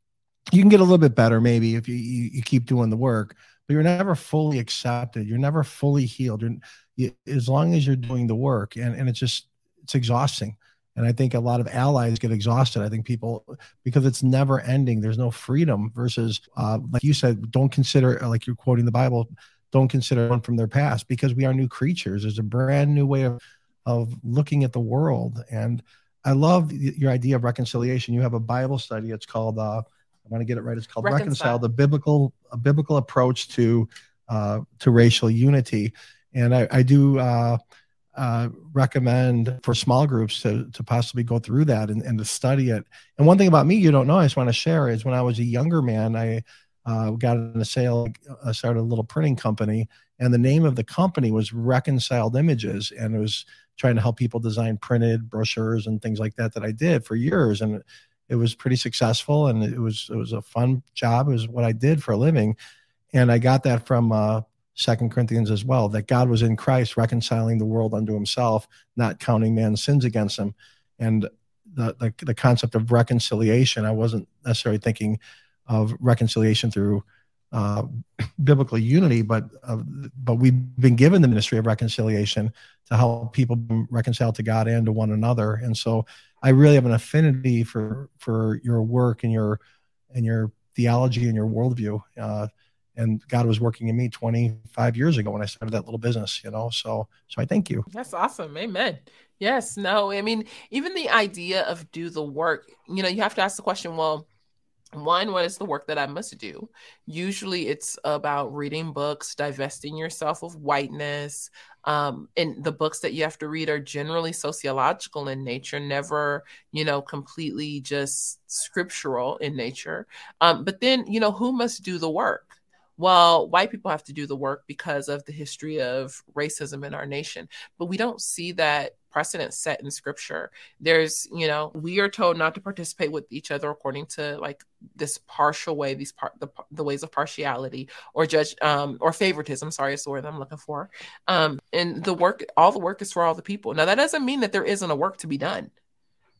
You can get a little bit better maybe if you, you, you keep doing the work, but you're never fully accepted. You're never fully healed. You're, you, as long as you're doing the work, and and it's just it's exhausting and I think a lot of allies get exhausted. I think people, because it's never ending, there's no freedom versus, uh, like you said, don't consider, like you're quoting the Bible, don't consider one from their past because we are new creatures. There's a brand new way of, of looking at the world. And I love your idea of reconciliation. You have a Bible study. It's called, uh, I want to get it right. It's called Reconcile, Reconcile the biblical, a biblical approach to, uh, to racial unity. And I, I do, uh, uh, recommend for small groups to, to possibly go through that and, and to study it. And one thing about me you don't know, I just want to share is when I was a younger man, I uh, got in a sale, I started a little printing company, and the name of the company was Reconciled Images, and it was trying to help people design printed brochures and things like that that I did for years, and it was pretty successful, and it was it was a fun job. It was what I did for a living, and I got that from uh, Second Corinthians as well, that God was in Christ reconciling the world unto himself, not counting man's sins against him. And the, the, the concept of reconciliation, I wasn't necessarily thinking of reconciliation through uh, biblical unity, but uh, but we've been given the ministry of reconciliation to help people reconcile to God and to one another. And so, I really have an affinity for for your work and your and your theology and your worldview. Uh, and God was working in me 25 years ago when I started that little business, you know. So so I thank you. That's awesome. Amen. Yes, no. I mean, even the idea of do the work, you know, you have to ask the question, well, one what is the work that i must do usually it's about reading books divesting yourself of whiteness um, and the books that you have to read are generally sociological in nature never you know completely just scriptural in nature um, but then you know who must do the work well, white people have to do the work because of the history of racism in our nation, but we don't see that precedent set in scripture. There's, you know, we are told not to participate with each other according to like this partial way, these part the, the ways of partiality or judge um or favoritism, sorry, is the word I'm looking for. Um and the work all the work is for all the people. Now that doesn't mean that there isn't a work to be done.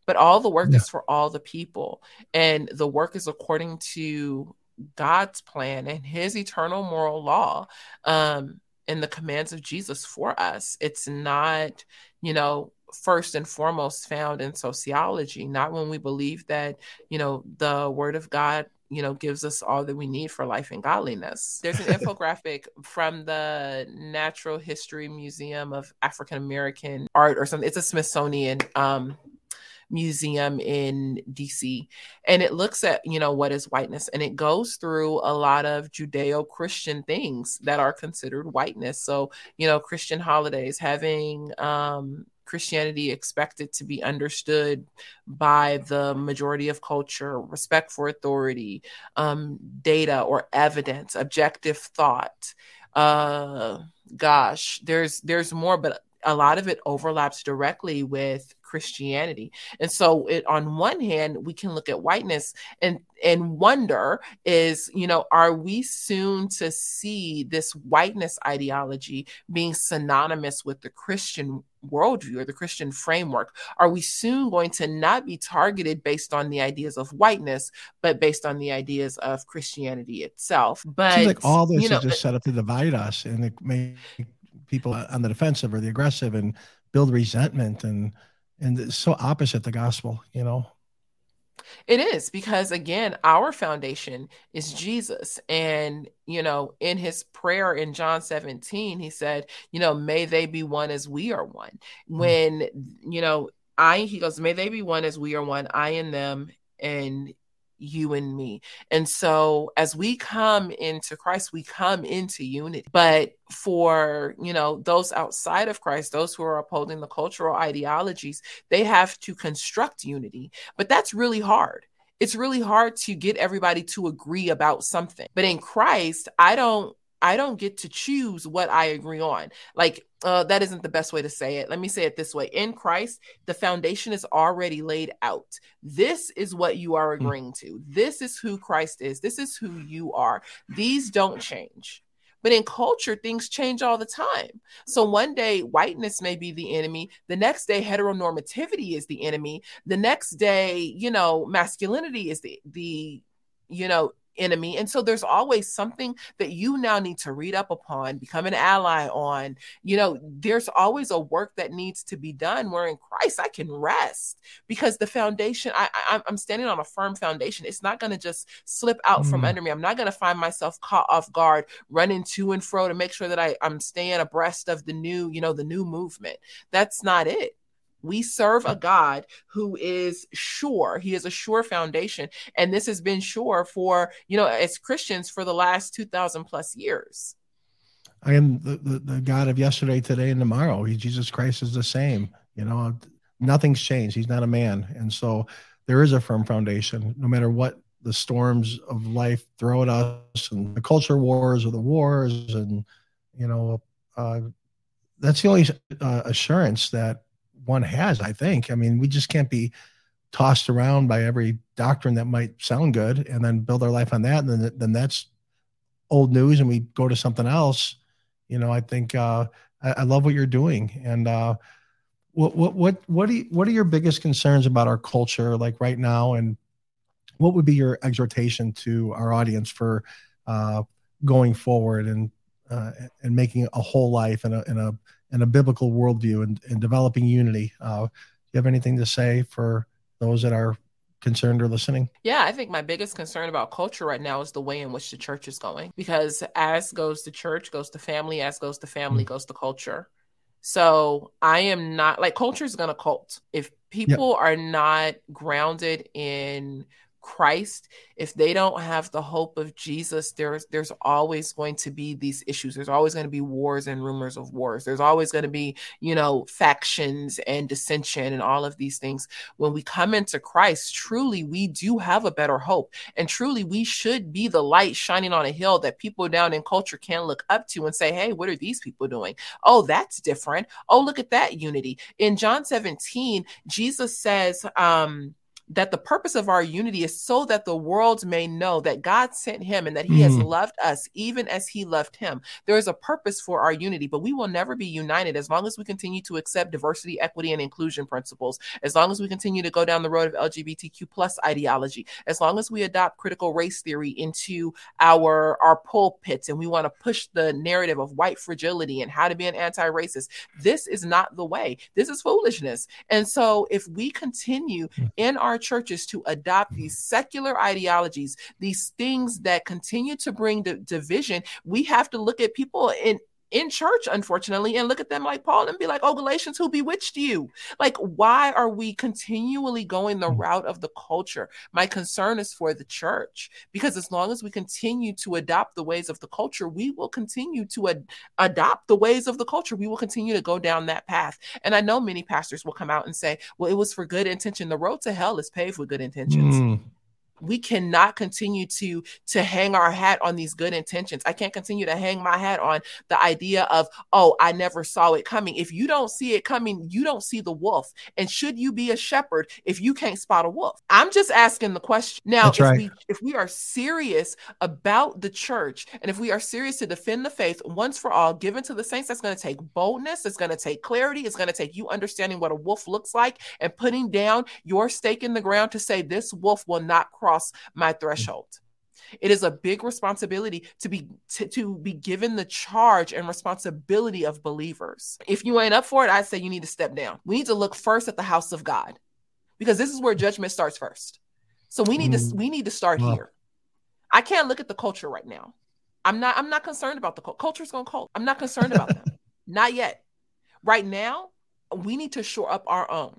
But all the work yeah. is for all the people. And the work is according to God's plan and his eternal moral law um, and the commands of Jesus for us. It's not, you know, first and foremost found in sociology, not when we believe that, you know, the word of God you know gives us all that we need for life and godliness there's an infographic from the natural history museum of african american art or something it's a smithsonian um, museum in DC and it looks at you know what is whiteness and it goes through a lot of Judeo-Christian things that are considered whiteness so you know Christian holidays having um Christianity expected to be understood by the majority of culture, respect for authority, um, data or evidence, objective thought. Uh, gosh, there's there's more, but a lot of it overlaps directly with Christianity. And so it on one hand, we can look at whiteness and and wonder is, you know, are we soon to see this whiteness ideology being synonymous with the Christian worldview or the Christian framework? Are we soon going to not be targeted based on the ideas of whiteness, but based on the ideas of Christianity itself? But Seems like all this you know, is just set up to divide us and it make people on the defensive or the aggressive and build resentment and and it's so opposite the gospel you know? It is because again our foundation is jesus. And you know in his prayer in john 17 he said you know may they be one as we are one. Mm-hmm. when you know i he goes may they be one as we are one i and them and you and me. And so as we come into Christ, we come into unity. But for, you know, those outside of Christ, those who are upholding the cultural ideologies, they have to construct unity. But that's really hard. It's really hard to get everybody to agree about something. But in Christ, I don't I don't get to choose what I agree on. Like, uh, that isn't the best way to say it. Let me say it this way In Christ, the foundation is already laid out. This is what you are hmm. agreeing to. This is who Christ is. This is who you are. These don't change. But in culture, things change all the time. So one day, whiteness may be the enemy. The next day, heteronormativity is the enemy. The next day, you know, masculinity is the the you know enemy. And so there's always something that you now need to read up upon, become an ally on. You know, there's always a work that needs to be done where in Christ I can rest because the foundation, I, I, am standing on a firm foundation. It's not going to just slip out mm. from under me. I'm not going to find myself caught off guard, running to and fro to make sure that I, I'm staying abreast of the new, you know, the new movement. That's not it. We serve a God who is sure. He is a sure foundation. And this has been sure for, you know, as Christians for the last 2000 plus years. I am the, the, the God of yesterday, today, and tomorrow. He, Jesus Christ is the same. You know, nothing's changed. He's not a man. And so there is a firm foundation, no matter what the storms of life throw at us and the culture wars or the wars. And, you know, uh, that's the only uh, assurance that one has, I think. I mean, we just can't be tossed around by every doctrine that might sound good and then build our life on that. And then, then that's old news and we go to something else. You know, I think, uh, I, I love what you're doing. And, uh, what, what, what, what, you, what are your biggest concerns about our culture like right now? And what would be your exhortation to our audience for, uh, going forward and, uh, and making a whole life and a, and a, and a biblical worldview and, and developing unity. Uh, do you have anything to say for those that are concerned or listening? Yeah, I think my biggest concern about culture right now is the way in which the church is going. Because as goes the church, goes the family, as goes the family, mm-hmm. goes the culture. So I am not like culture is going to cult. If people yep. are not grounded in Christ, if they don't have the hope of Jesus, there's there's always going to be these issues. There's always going to be wars and rumors of wars. There's always going to be, you know, factions and dissension and all of these things. When we come into Christ, truly we do have a better hope. And truly we should be the light shining on a hill that people down in culture can look up to and say, "Hey, what are these people doing? Oh, that's different. Oh, look at that unity." In John 17, Jesus says, um that the purpose of our unity is so that the world may know that God sent him and that he mm. has loved us even as he loved him. There is a purpose for our unity, but we will never be united as long as we continue to accept diversity, equity, and inclusion principles, as long as we continue to go down the road of LGBTQ plus ideology, as long as we adopt critical race theory into our, our pulpits and we want to push the narrative of white fragility and how to be an anti-racist. This is not the way. This is foolishness. And so if we continue mm. in our our churches to adopt these mm-hmm. secular ideologies, these things that continue to bring the division, we have to look at people in in church, unfortunately, and look at them like Paul and be like, oh, Galatians, who bewitched you? Like, why are we continually going the route of the culture? My concern is for the church, because as long as we continue to adopt the ways of the culture, we will continue to ad- adopt the ways of the culture. We will continue to go down that path. And I know many pastors will come out and say, well, it was for good intention. The road to hell is paved with good intentions. Mm we cannot continue to to hang our hat on these good intentions. I can't continue to hang my hat on the idea of oh i never saw it coming. If you don't see it coming you don't see the wolf. And should you be a shepherd if you can't spot a wolf? I'm just asking the question. Now if right. we if we are serious about the church and if we are serious to defend the faith once for all given to the saints that's going to take boldness it's going to take clarity it's going to take you understanding what a wolf looks like and putting down your stake in the ground to say this wolf will not cross cross my threshold. It is a big responsibility to be to, to, be given the charge and responsibility of believers. If you ain't up for it, I say you need to step down. We need to look first at the house of God because this is where judgment starts first. So we need mm. to we need to start here. I can't look at the culture right now. I'm not I'm not concerned about the culture. Culture's going to cult. I'm not concerned about them. Not yet. Right now, we need to shore up our own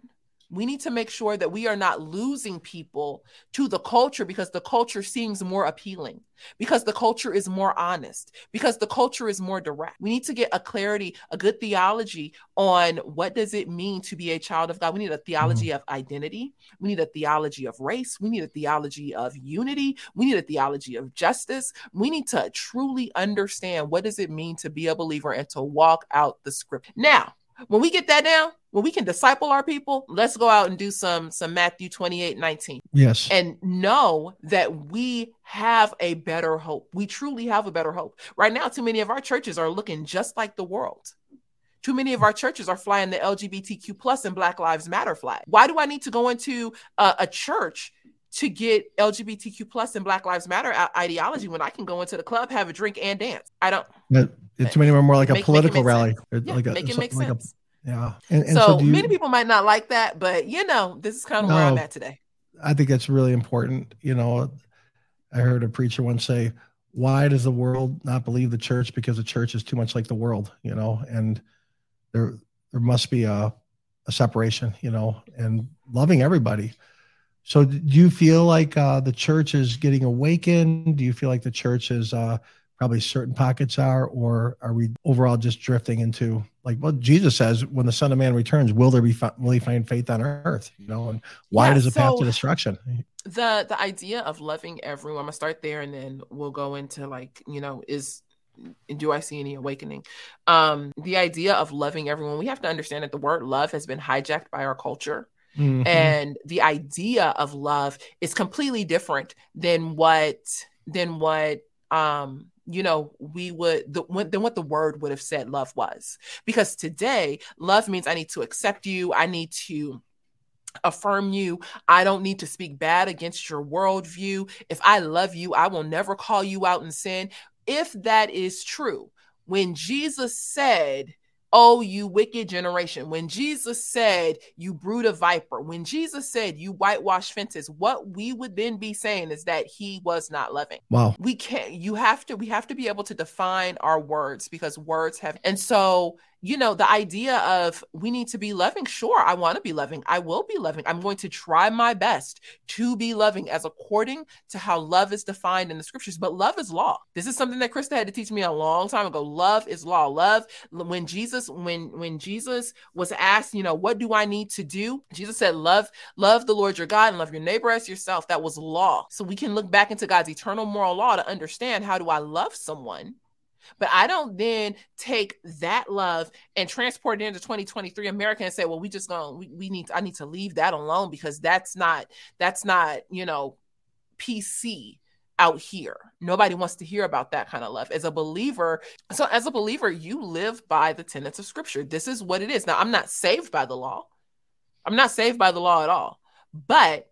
we need to make sure that we are not losing people to the culture because the culture seems more appealing, because the culture is more honest, because the culture is more direct. We need to get a clarity, a good theology on what does it mean to be a child of God. We need a theology mm-hmm. of identity. We need a theology of race. We need a theology of unity. We need a theology of justice. We need to truly understand what does it mean to be a believer and to walk out the script. Now, when we get that down, when we can disciple our people, let's go out and do some some Matthew 28, 19. Yes. And know that we have a better hope. We truly have a better hope. Right now, too many of our churches are looking just like the world. Too many of our churches are flying the LGBTQ plus and Black Lives Matter flag. Why do I need to go into a, a church to get LGBTQ plus and Black Lives Matter ideology when I can go into the club, have a drink, and dance? I don't. But it's many more like a make, political make rally. Yeah, like a, make it make like sense. A, yeah. And, and so, so you, many people might not like that, but you know, this is kind of no, where I'm at today. I think that's really important. You know, I heard a preacher once say, "Why does the world not believe the church? Because the church is too much like the world." You know, and there there must be a a separation. You know, and loving everybody so, do you feel like uh, the church is getting awakened? Do you feel like the church is uh, probably certain pockets are, or are we overall just drifting into like what well, Jesus says when the Son of Man returns? Will there be will he find faith on earth? You know, and why yeah, does it so path to destruction? The the idea of loving everyone. I'm gonna start there, and then we'll go into like you know is do I see any awakening? Um, the idea of loving everyone, we have to understand that the word love has been hijacked by our culture. Mm-hmm. And the idea of love is completely different than what than what um you know we would the, than what the word would have said love was because today love means i need to accept you i need to affirm you. I don't need to speak bad against your worldview. If I love you, I will never call you out in sin. If that is true, when Jesus said, Oh, you wicked generation. When Jesus said, You brood of viper, when Jesus said, You whitewash fences, what we would then be saying is that he was not loving. Wow. We can't, you have to, we have to be able to define our words because words have, and so you know, the idea of we need to be loving. Sure, I want to be loving. I will be loving. I'm going to try my best to be loving as according to how love is defined in the scriptures. But love is law. This is something that Krista had to teach me a long time ago. Love is law. Love when Jesus when when Jesus was asked, you know, what do I need to do? Jesus said, love love the Lord your God and love your neighbor as yourself. That was law. So we can look back into God's eternal moral law to understand how do I love someone but I don't then take that love and transport it into 2023 America and say, well, we just going we, we need I need to leave that alone because that's not that's not, you know, PC out here. Nobody wants to hear about that kind of love. As a believer, so as a believer, you live by the tenets of scripture. This is what it is. Now, I'm not saved by the law. I'm not saved by the law at all. But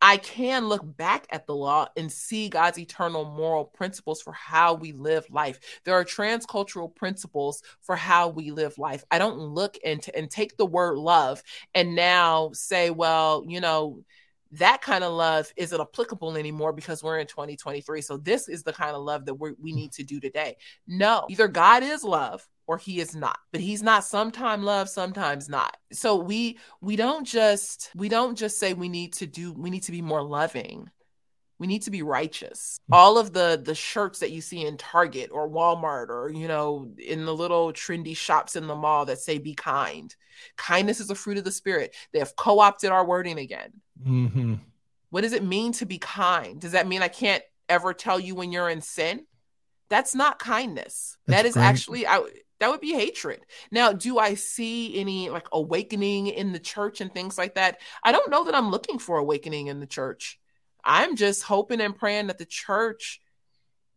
I can look back at the law and see God's eternal moral principles for how we live life. There are transcultural principles for how we live life. I don't look into and take the word love and now say, well, you know, that kind of love isn't applicable anymore because we're in 2023. So this is the kind of love that we we mm. need to do today. No, either God is love or he is not but he's not. Sometime love sometimes not. So we we don't just we don't just say we need to do we need to be more loving. We need to be righteous. Hmm. all of the the shirts that you see in target or walmart or you know in the little trendy shops in the mall that say be kind. Kindness is a fruit of the spirit. They have co-opted our wording again. Mm-hmm. what does it mean to be kind? Does that mean i can't ever tell you when you're in sin? That's not kindness. That's that is actually I, that would be hatred. Now, do I see any like awakening in the church and things like that? I don't know that I'm looking for awakening in the church. I'm just hoping and praying that the church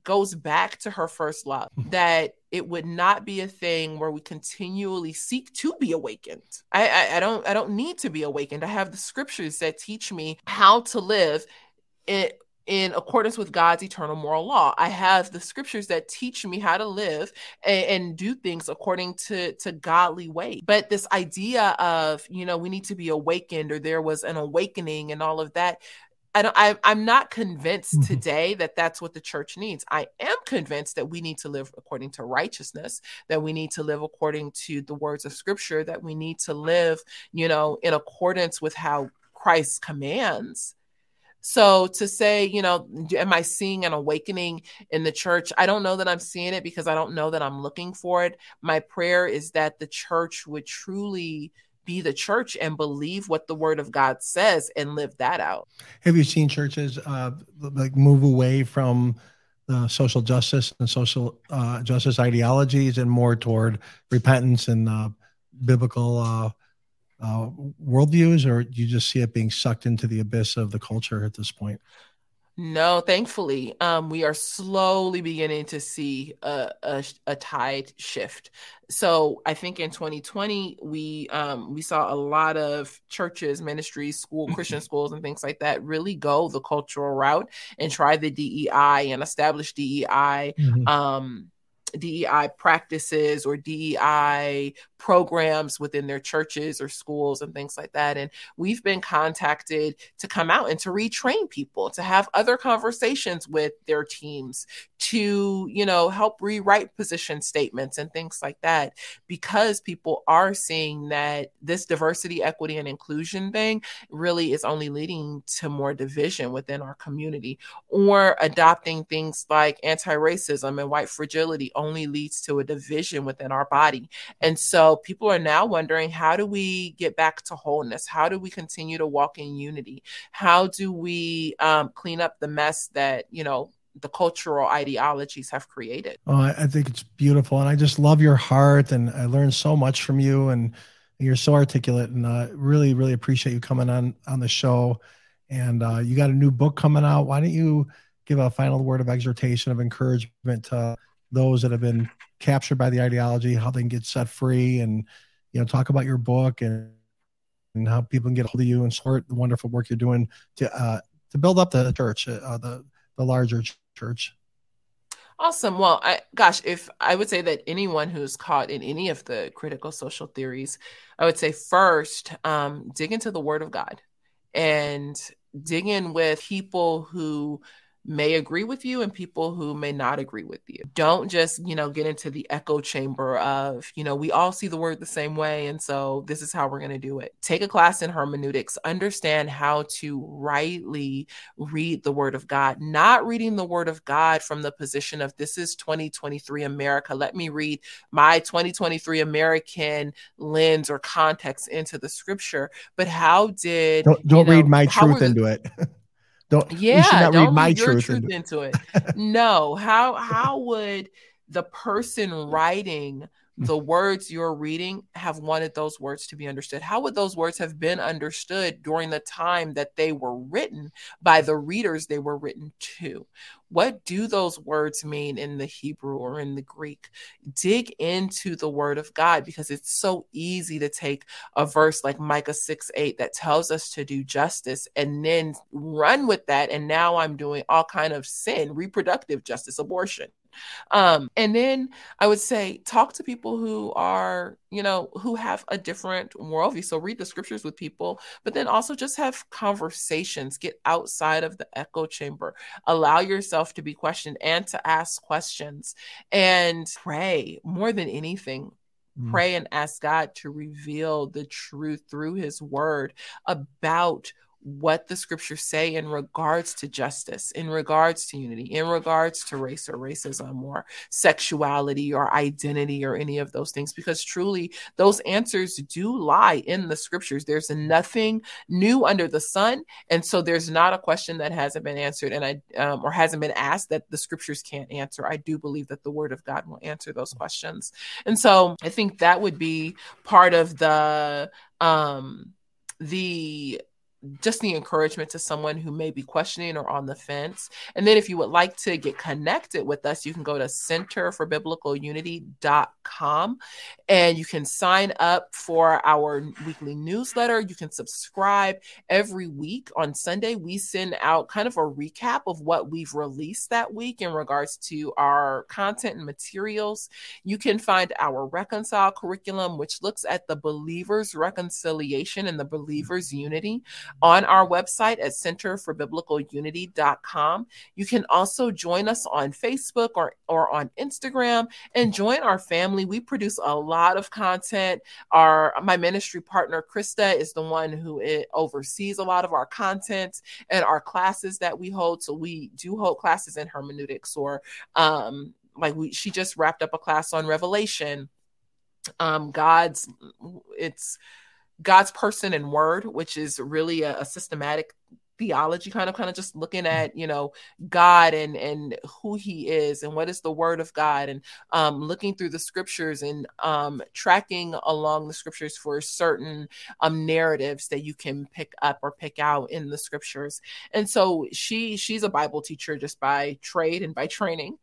goes back to her first love, that it would not be a thing where we continually seek to be awakened. I, I, I don't I don't need to be awakened. I have the scriptures that teach me how to live it in accordance with God's eternal moral law. I have the scriptures that teach me how to live and, and, do things according to to godly way. But this idea of, you know, we need to be awakened or there was an awakening and all of that, I don't, I, I'm not convinced mm-hmm. today that that's what the church needs. I am convinced that we need to live according to righteousness, that we need to live according to the words of scripture, that we need to live, you know, in accordance with how Christ commands. So to say, you know, am I seeing an awakening in the church? I don't know that I'm seeing it because I don't know that I'm looking for it. My prayer is that the church would truly be the church and believe what the word of God says and live that out. Have you seen churches uh, like move away from the social justice and social uh, justice ideologies and more toward repentance and uh, biblical uh, worldviews, or do you just see it being sucked into the abyss of the culture at this point? No, thankfully, um, we are slowly beginning to see a, a, a, tide shift. So I think in 2020 we um, we saw a lot of churches, ministries, school, Christian schools, and things like that really go the cultural route and try the DEI and establish DEI. Mm-hmm. Um, DEI practices or DEI programs within their churches or schools and things like that. And we've been contacted to come out and to retrain people, to have other conversations with their teams, to, you know, help rewrite position statements and things like that, because people are seeing that this diversity, equity, and inclusion thing really is only leading to more division within our community or adopting things like anti racism and white fragility only leads to a division within our body. And so people are now wondering how do we get back to wholeness? How do we continue to walk in unity? How do we um, clean up the mess that, you know, the cultural ideologies have created. Oh, I think it's beautiful, and I just love your heart, and I learned so much from you, and you're so articulate, and uh, really, really appreciate you coming on on the show. And uh, you got a new book coming out. Why don't you give a final word of exhortation, of encouragement to those that have been captured by the ideology, how they can get set free, and you know, talk about your book and and how people can get hold of you and support the wonderful work you're doing to uh, to build up the church, uh, the the larger church? Awesome. Well, I, gosh, if I would say that anyone who's caught in any of the critical social theories, I would say first, um, dig into the Word of God and dig in with people who may agree with you and people who may not agree with you. Don't just, you know, get into the echo chamber of, you know, we all see the word the same way. And so this is how we're going to do it. Take a class in hermeneutics, understand how to rightly read the word of God, not reading the word of God from the position of this is 2023 America. Let me read my 2023 American lens or context into the scripture. But how did don't, don't you know, read my truth into it? Don't yeah, don't read my truth, truth into, into it. no, how how would the person writing the words you're reading have wanted those words to be understood? How would those words have been understood during the time that they were written by the readers they were written to? What do those words mean in the Hebrew or in the Greek? Dig into the word of God because it's so easy to take a verse like Micah 6 8 that tells us to do justice and then run with that. And now I'm doing all kind of sin, reproductive justice, abortion. Um, and then I would say talk to people who are, you know, who have a different worldview. So read the scriptures with people, but then also just have conversations, get outside of the echo chamber, allow yourself to be questioned and to ask questions and pray more than anything mm. pray and ask God to reveal the truth through his word about what the scriptures say in regards to justice, in regards to unity, in regards to race or racism or sexuality or identity or any of those things, because truly those answers do lie in the scriptures. There's nothing new under the sun. And so there's not a question that hasn't been answered and I, um, or hasn't been asked that the scriptures can't answer. I do believe that the word of God will answer those questions. And so I think that would be part of the, um, the just the encouragement to someone who may be questioning or on the fence. And then if you would like to get connected with us, you can go to centerforbiblicalunity.com and you can sign up for our weekly newsletter. You can subscribe every week on Sunday. We send out kind of a recap of what we've released that week in regards to our content and materials. You can find our Reconcile curriculum, which looks at the believer's reconciliation and the believer's unity on our website at centerforbiblicalunity.com. You can also join us on Facebook or, or on Instagram and join our family. We produce a lot of content. Our my ministry partner Krista is the one who oversees a lot of our content and our classes that we hold. So we do hold classes in hermeneutics or um, like we she just wrapped up a class on Revelation. Um, God's it's God's person and word, which is really a, a systematic theology kind of kind of just looking at you know god and and who he is and what is the word of god and um looking through the scriptures and um tracking along the scriptures for certain um narratives that you can pick up or pick out in the scriptures. And so she she's a bible teacher just by trade and by training.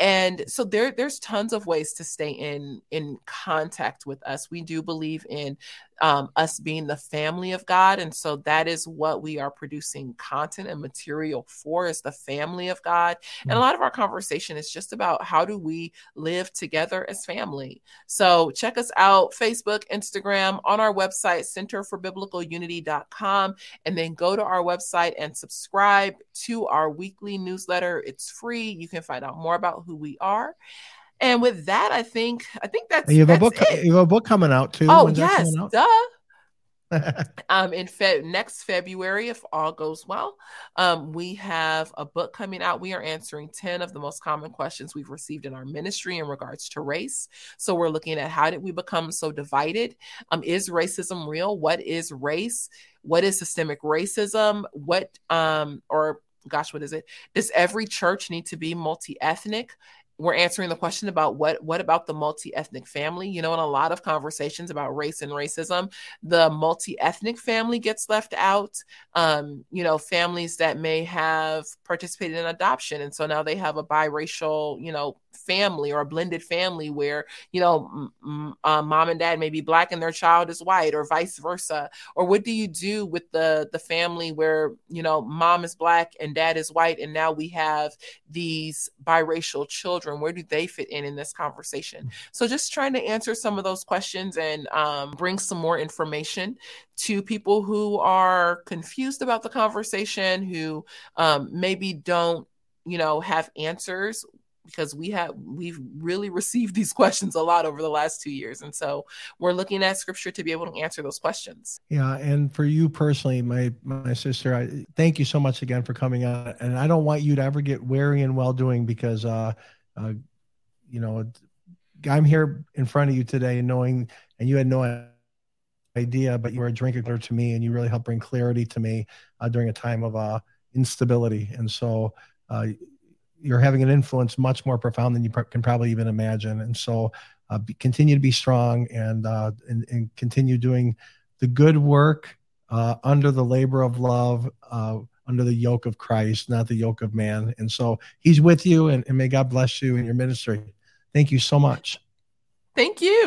And so there there's tons of ways to stay in in contact with us. We do believe in um, us being the family of god. And so that is what we are producing content and material for is the family of god. And a mm. lot of our conversation is just about how do we live together as family. So check us out facebook instagram on our website centerforbiblicalunity.com and then go to our website and subscribe to our weekly newsletter. It's free. You can find out more about who we are. And with that, I think I think that's you have that's a book. It. You have a book coming out too. Oh When's yes, duh. um, in Fe- next February, if all goes well, um, we have a book coming out. We are answering 10 of the most common questions we've received in our ministry in regards to race. So we're looking at how did we become so divided? Um, is racism real? What is race? What is systemic racism? What um or gosh, what is it? Does every church need to be multi ethnic? We're answering the question about what what about the multi-ethnic family? You know in a lot of conversations about race and racism the multi-ethnic family gets left out um, you know families that may have participated in adoption. And so now they have a biracial you know family or a blended family where you know m- uh, mom and dad may be black and their child is white or vice versa? Or what do you do with the the family where you know mom is black and dad is white and now we have these biracial children? Where do they fit in in this conversation? Mm. so just trying to answer some of those questions and um, bring some more information to people who are confused about the conversation who um, maybe don't you know have answers because we have we've really received these questions a lot over the last two years. And so we're looking at scripture to be able to answer those questions. Yeah and for you personally my my sister i thank you so much again for coming on. And i don't want you to ever get weary and well doing because uh, uh you know i'm here in front of you today knowing and you had no idea but you were a drinker to me and you really helped bring clarity to me uh, during a time of uh instability. And so uh, you're having an influence much more profound than you pr- can probably even imagine. And so, uh, be, continue to be strong and, uh, and, and continue doing the good work uh, under the labor of love, uh, under the yoke of Christ, not the yoke of man. And so, He's with you, and, and may God bless you in your ministry. Thank you so much. Thank you.